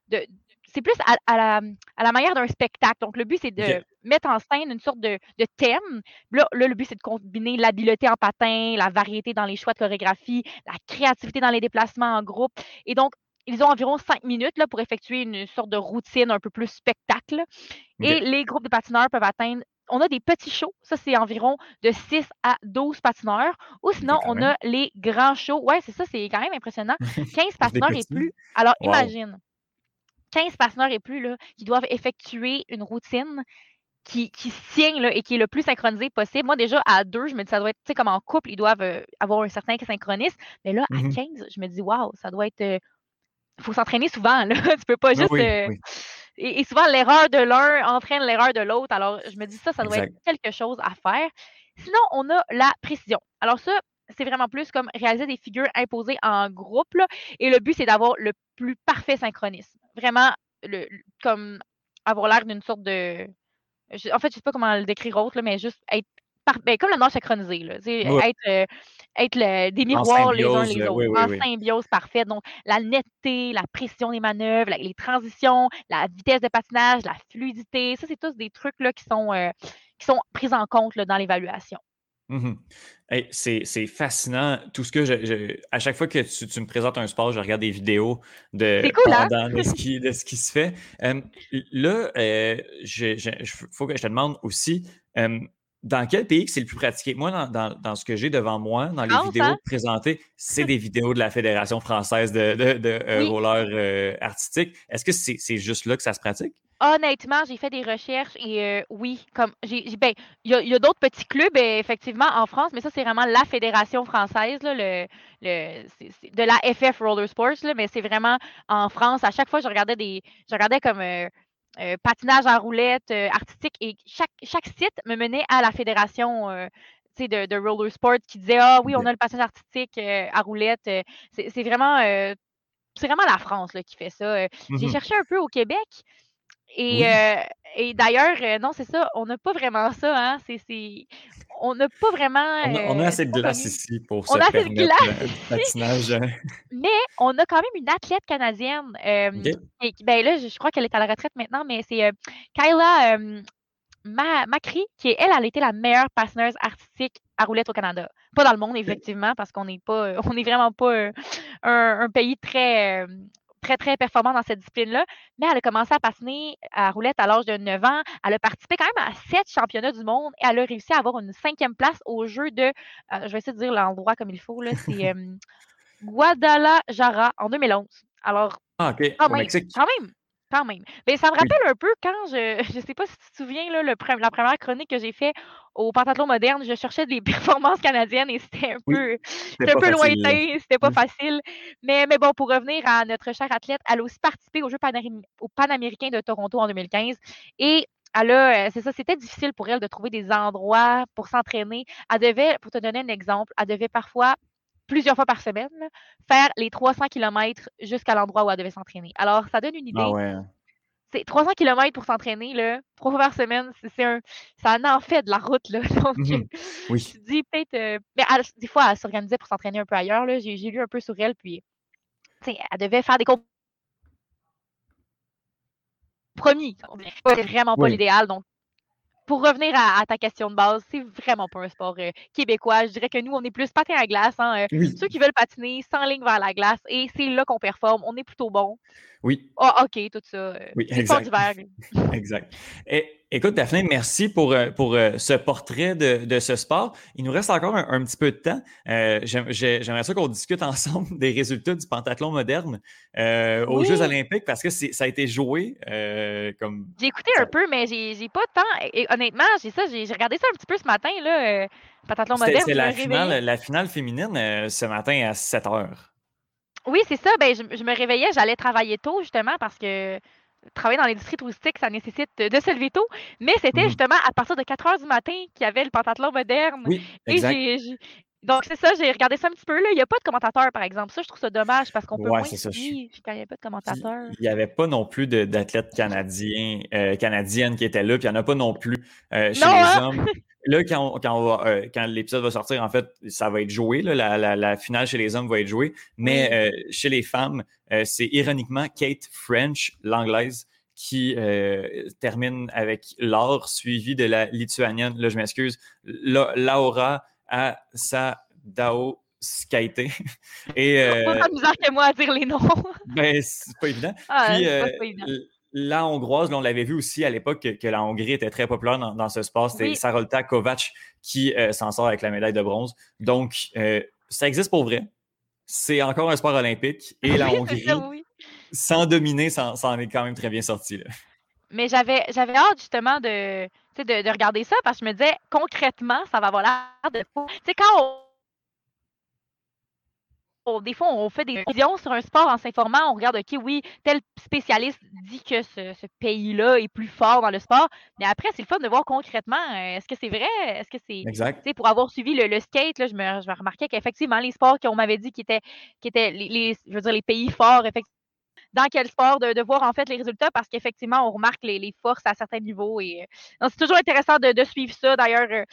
[SPEAKER 5] de c'est plus à, la, à, la, manière d'un spectacle. Donc, le but, c'est de mettre en scène une sorte de, de thème. Là, le but, c'est de combiner l'habileté en patin, la variété dans les choix de chorégraphie, la créativité dans les déplacements en groupe. Et donc, ils ont environ cinq minutes là, pour effectuer une sorte de routine un peu plus spectacle. Et les groupes de patineurs peuvent atteindre on a des petits shows, ça c'est environ de 6 à 12 patineurs. Ou sinon, on a les grands shows. Ouais, c'est ça, c'est quand même impressionnant. 15 patineurs et plus. Alors imagine, 15 patineurs et plus là, qui doivent effectuer une routine qui, qui signe là, et qui est le plus synchronisé possible. Moi, déjà, à deux, je me dis, ça doit être, tu sais, comme en couple, ils doivent euh, avoir un certain synchronisme. Mais là, à 15, mmh je me dis, waouh, ça doit être. Il euh, faut s'entraîner souvent. Là. tu peux pas juste. Euh, et, souvent, l'erreur de l'un entraîne l'erreur de l'autre. Alors, je me dis ça, ça doit être quelque chose à faire. Sinon, on a la précision. Alors, ça, c'est vraiment plus comme réaliser des figures imposées en groupe. et le but, c'est d'avoir le plus parfait synchronisme. Vraiment, le, comme avoir l'air d'une sorte de. en fait, je ne sais pas comment le décrire autre, mais juste être ben, comme le nord synchronisé, là, être, euh, être des miroirs les uns les autres, en symbiose parfaite. Donc, la netteté, la précision des manœuvres, les transitions, la vitesse de patinage, la fluidité, ça, c'est tous des trucs là, qui, sont, euh, qui sont pris en compte là, dans l'évaluation.
[SPEAKER 1] Mmh c'est fascinant. Tout ce que je, à chaque fois que tu, me présentes un sport, je regarde des vidéos de,
[SPEAKER 5] hein?
[SPEAKER 1] de, ce qui, de ce qui se fait. là, il faut que je te demande aussi, dans quel pays c'est le plus pratiqué? Moi, dans, ce que j'ai devant moi, dans les vidéos hein? présentées, c'est des vidéos de la Fédération française de, de, euh, roller euh, artistique. Est-ce que c'est juste là que ça se pratique?
[SPEAKER 5] Honnêtement, j'ai fait des recherches et euh, oui, comme j'ai ben, il y a, d'autres petits clubs effectivement en France, mais ça c'est vraiment la fédération française le, le de la FF Roller Sports mais c'est vraiment en France. À chaque fois, je regardais des, je regardais comme euh, patinage en roulette euh, artistique et chaque, chaque site me menait à la fédération euh, de, de, roller sport qui disait Ah oui, on a le patinage artistique à roulette. c'est vraiment c'est vraiment la France là, qui fait ça. J'ai mmh cherché un peu au Québec. Et, et d'ailleurs, non, c'est ça, on n'a pas vraiment ça, hein. On n'a pas vraiment.
[SPEAKER 1] On a, assez de glace ici pour on se a assez de glace. patinage. Hein.
[SPEAKER 5] mais on a quand même une athlète canadienne. et, ben là, je, crois qu'elle est à la retraite maintenant, mais c'est Kyla Macri, qui est, elle, elle a été la meilleure patineuse artistique à roulette au Canada. Pas dans le monde, effectivement, parce qu'on n'est pas, on n'est vraiment pas un, pays très, très, très performant dans cette discipline-là. Mais elle a commencé à patiner à roulette à l'âge de 9 ans. Elle a participé quand même à sept championnats du monde et elle a réussi à avoir une cinquième place au jeu de, je vais essayer de dire l'endroit comme il faut, là, c'est Guadalajara en 2011. Alors,
[SPEAKER 1] ah, OK.
[SPEAKER 5] Quand même, quand même, quand même. Mais ça me rappelle un peu quand je je sais pas si tu te souviens là, le la première chronique que j'ai fait au Pentathlon moderne, je cherchais des performances canadiennes et c'était un peu un peu lointain, c'était pas mmh. facile. Mais, mais bon, pour revenir à notre chère athlète, elle a aussi participé au Jeux Panaméricains de Toronto en 2015 et elle a, euh, c'est ça, c'était difficile pour elle de trouver des endroits pour s'entraîner. Elle devait, pour te donner un exemple, elle devait parfois plusieurs fois par semaine, faire les 300 km jusqu'à l'endroit où elle devait s'entraîner. Alors, ça donne une idée.
[SPEAKER 1] Ah ouais.
[SPEAKER 5] C'est 300 km pour s'entraîner, là, trois fois par semaine, c'est un, ça en fait de la route, là. Donc,
[SPEAKER 1] mmh oui.
[SPEAKER 5] je dis peut-être. Euh, mais des fois, elle s'organisait pour s'entraîner un peu ailleurs, là. J'ai, lu un peu sur elle, puis, elle devait faire des compromis. C'est vraiment pas l'idéal. Donc, pour revenir à, ta question de base, c'est vraiment pas un sport euh, québécois. Je dirais que nous, on est plus patin à glace. Hein, euh, ceux qui veulent patiner sans ligne vers la glace, et c'est là qu'on performe. On est plutôt bon.
[SPEAKER 1] Oui.
[SPEAKER 5] Ah, OK, tout ça. Euh,
[SPEAKER 1] oui, exact. exact. Et, écoute, Daphné, merci pour, euh, pour euh, ce portrait de, de, ce sport. Il nous reste encore un, petit peu de temps. J'aimerais ça qu'on discute ensemble des résultats du pentathlon moderne aux Jeux olympiques parce que ça a été joué comme...
[SPEAKER 5] J'ai écouté un peu, mais j'ai pas de temps. Et, honnêtement, j'ai ça, j'ai regardé ça un petit peu ce matin, là, pentathlon moderne.
[SPEAKER 1] C'est la finale, la finale féminine ce matin à 7 heures.
[SPEAKER 5] Oui, c'est ça. Ben, je, me réveillais, j'allais travailler tôt, justement, parce que travailler dans l'industrie touristique, ça nécessite de se lever tôt. Mais c'était mmh justement à partir de 4 heures du matin qu'il y avait le pentathlon moderne.
[SPEAKER 1] Oui, exact.
[SPEAKER 5] Donc, c'est ça, j'ai regardé ça un petit peu. Là. Il n'y a pas de commentateur, par exemple. Ça, je trouve ça dommage parce qu'on peut
[SPEAKER 1] ouais,
[SPEAKER 5] moins
[SPEAKER 1] ça,
[SPEAKER 5] quand il n'y a pas de commentateur.
[SPEAKER 1] Il n'y avait pas non plus d'athlètes canadiens, euh, canadiennes qui étaient là, puis il n'y en a pas non plus euh, chez les hein? hommes. Là, quand, quand, euh, quand l'épisode va sortir, en fait, ça va être joué. la, la, finale chez les hommes va être jouée. Mais chez les femmes, c'est ironiquement Kate French, l'anglaise, qui termine avec l'or, suivi de la lituanienne, là, je m'excuse, Laura Asadao Skaite.
[SPEAKER 5] Et, euh, pas bizarre que moi à dire les noms.
[SPEAKER 1] ben, c'est pas évident. Ah, Puis, pas évident la Hongroise, on l'avait vu aussi à l'époque que, la Hongrie était très populaire dans, ce sport. C'était Sarolta Kovac qui euh, s'en sort avec la médaille de bronze. Donc, euh, ça existe pour vrai. C'est encore un sport olympique. Et la Hongrie, sans dominer, ça, en est quand même très bien sorti.
[SPEAKER 5] Mais j'avais, j'avais hâte justement de, de, regarder ça parce que je me disais concrètement, ça va avoir l'air de. Tu sais, quand on des fois, on fait des visions sur un sport en s'informant, on regarde, OK, oui, tel spécialiste dit que ce, pays-là est plus fort dans le sport, mais après, c'est le fun de voir concrètement, euh, est-ce que c'est vrai? Est-ce que c'est...
[SPEAKER 1] Exact.
[SPEAKER 5] Pour avoir suivi le, skate, là, je, me, je me remarquais qu'effectivement, les sports qu'on m'avait dit qui étaient, qui étaient les, je veux dire, les pays forts, effectivement, dans quel sport, de, voir en fait les résultats parce qu'effectivement, on remarque les, forces à certains niveaux. Et euh, c'est toujours intéressant de, suivre ça. D'ailleurs, euh,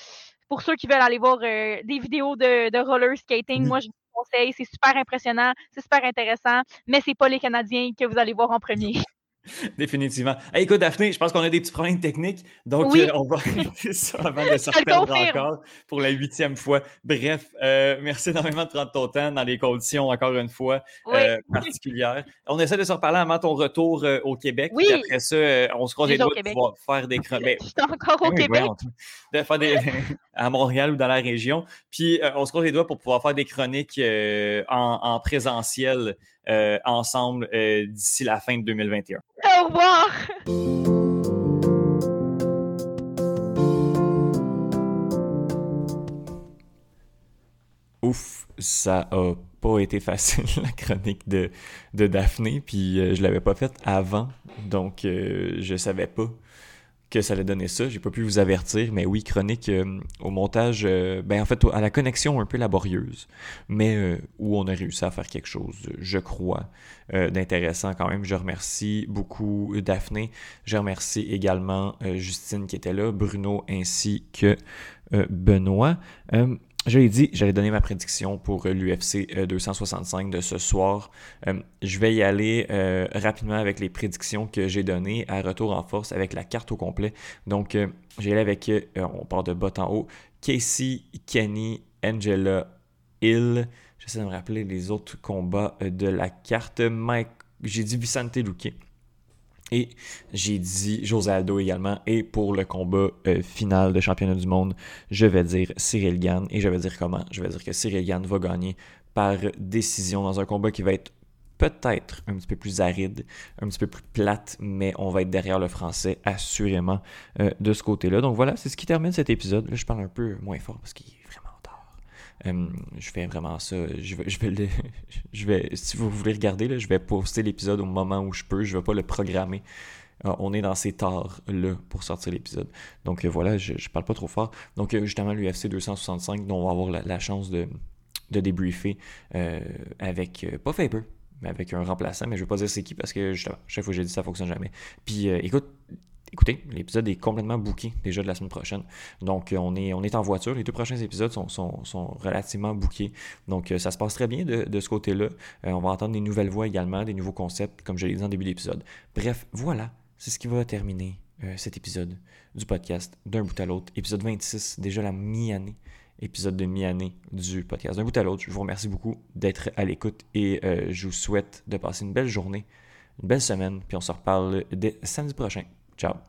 [SPEAKER 5] pour ceux qui veulent aller voir des vidéos de, roller skating, moi, je conseil. C'est super impressionnant, c'est super intéressant, mais c'est pas les Canadiens que vous allez voir en premier.
[SPEAKER 1] Définitivement. écoute, Daphné, je pense qu'on a des petits problèmes techniques, donc euh, on va arrêter ça avant de se reperdre encore pour la huitième fois. Bref, euh, merci énormément de prendre ton temps dans les conditions, encore une fois, euh, particulières. On essaie de se reparler avant ton retour au Québec. Oui. après ça, on se croise les doigts de pouvoir faire des chroniques.
[SPEAKER 5] Je suis encore au Québec.
[SPEAKER 1] de faire des... à Montréal ou dans la région. Puis, on se croise les doigts pour pouvoir faire des chroniques en, en présentiel ensemble euh, d'ici la fin de 2021.
[SPEAKER 5] Au revoir!
[SPEAKER 1] Ouf, ça a pas été facile la chronique de, de Daphné, puis euh, je l'avais pas faite avant, donc je savais pas que ça allait donner ça. J'ai pas pu vous avertir, mais oui, chronique euh, au montage, euh, ben en fait, à la connexion un peu laborieuse, mais euh, où on a réussi à faire quelque chose, je crois, d'intéressant quand même. Je remercie beaucoup Daphné. Je remercie également Justine qui était là, Bruno ainsi que Benoît. Je l'ai dit, j'allais donner ma prédiction pour l'UFC 265 de ce soir. je vais y aller rapidement avec les prédictions que j'ai données à retour en force avec la carte au complet. Donc, j'ai allé avec, on part de bas en haut, Casey, Kenny, Angela, Hill. J'essaie de me rappeler les autres combats de la carte. Mike, j'ai dit Vicente Luque. Et j'ai dit José Aldo également. Et pour le combat euh, final de championnat du monde, je vais dire Cyril Gann. Et je vais dire comment? Je vais dire que Cyril Gann va gagner par décision dans un combat qui va être peut-être un petit peu plus aride, un petit peu plus plate, mais on va être derrière le français assurément euh, de ce côté-là. Donc voilà, c'est ce qui termine cet épisode. Là, je parle un peu moins fort parce qu'il euh, je fais vraiment ça. Je vais, je vais, je vais si vous voulez regarder, je vais poster l'épisode au moment où je peux. Je ne vais pas le programmer. Euh, on est dans ces tares-là pour sortir l'épisode. Donc euh, voilà, je ne parle pas trop fort. Donc justement, l'UFC 265, dont on va avoir la, chance de, de débriefer avec, pas Faber, mais avec un remplaçant. Mais je ne vais pas dire c'est qui parce que justement, chaque fois que j'ai dit ça, ne fonctionne jamais. Puis écoute, écoutez, l'épisode est complètement booké déjà de la semaine prochaine. Donc, euh, on est, on est en voiture. Les deux prochains épisodes sont, sont, relativement bookés. Donc, euh, ça se passe très bien de, ce côté-là. Euh, on va entendre des nouvelles voix également, des nouveaux concepts, comme je l'ai dit en début d'épisode. Bref, voilà, c'est ce qui va terminer cet épisode du podcast d'un bout à l'autre. Épisode 26, déjà la mi-année. Épisode de mi-année du podcast d'un bout à l'autre. Je vous remercie beaucoup d'être à l'écoute et je vous souhaite de passer une belle journée, une belle semaine. Puis on se reparle dès samedi prochain. Ciao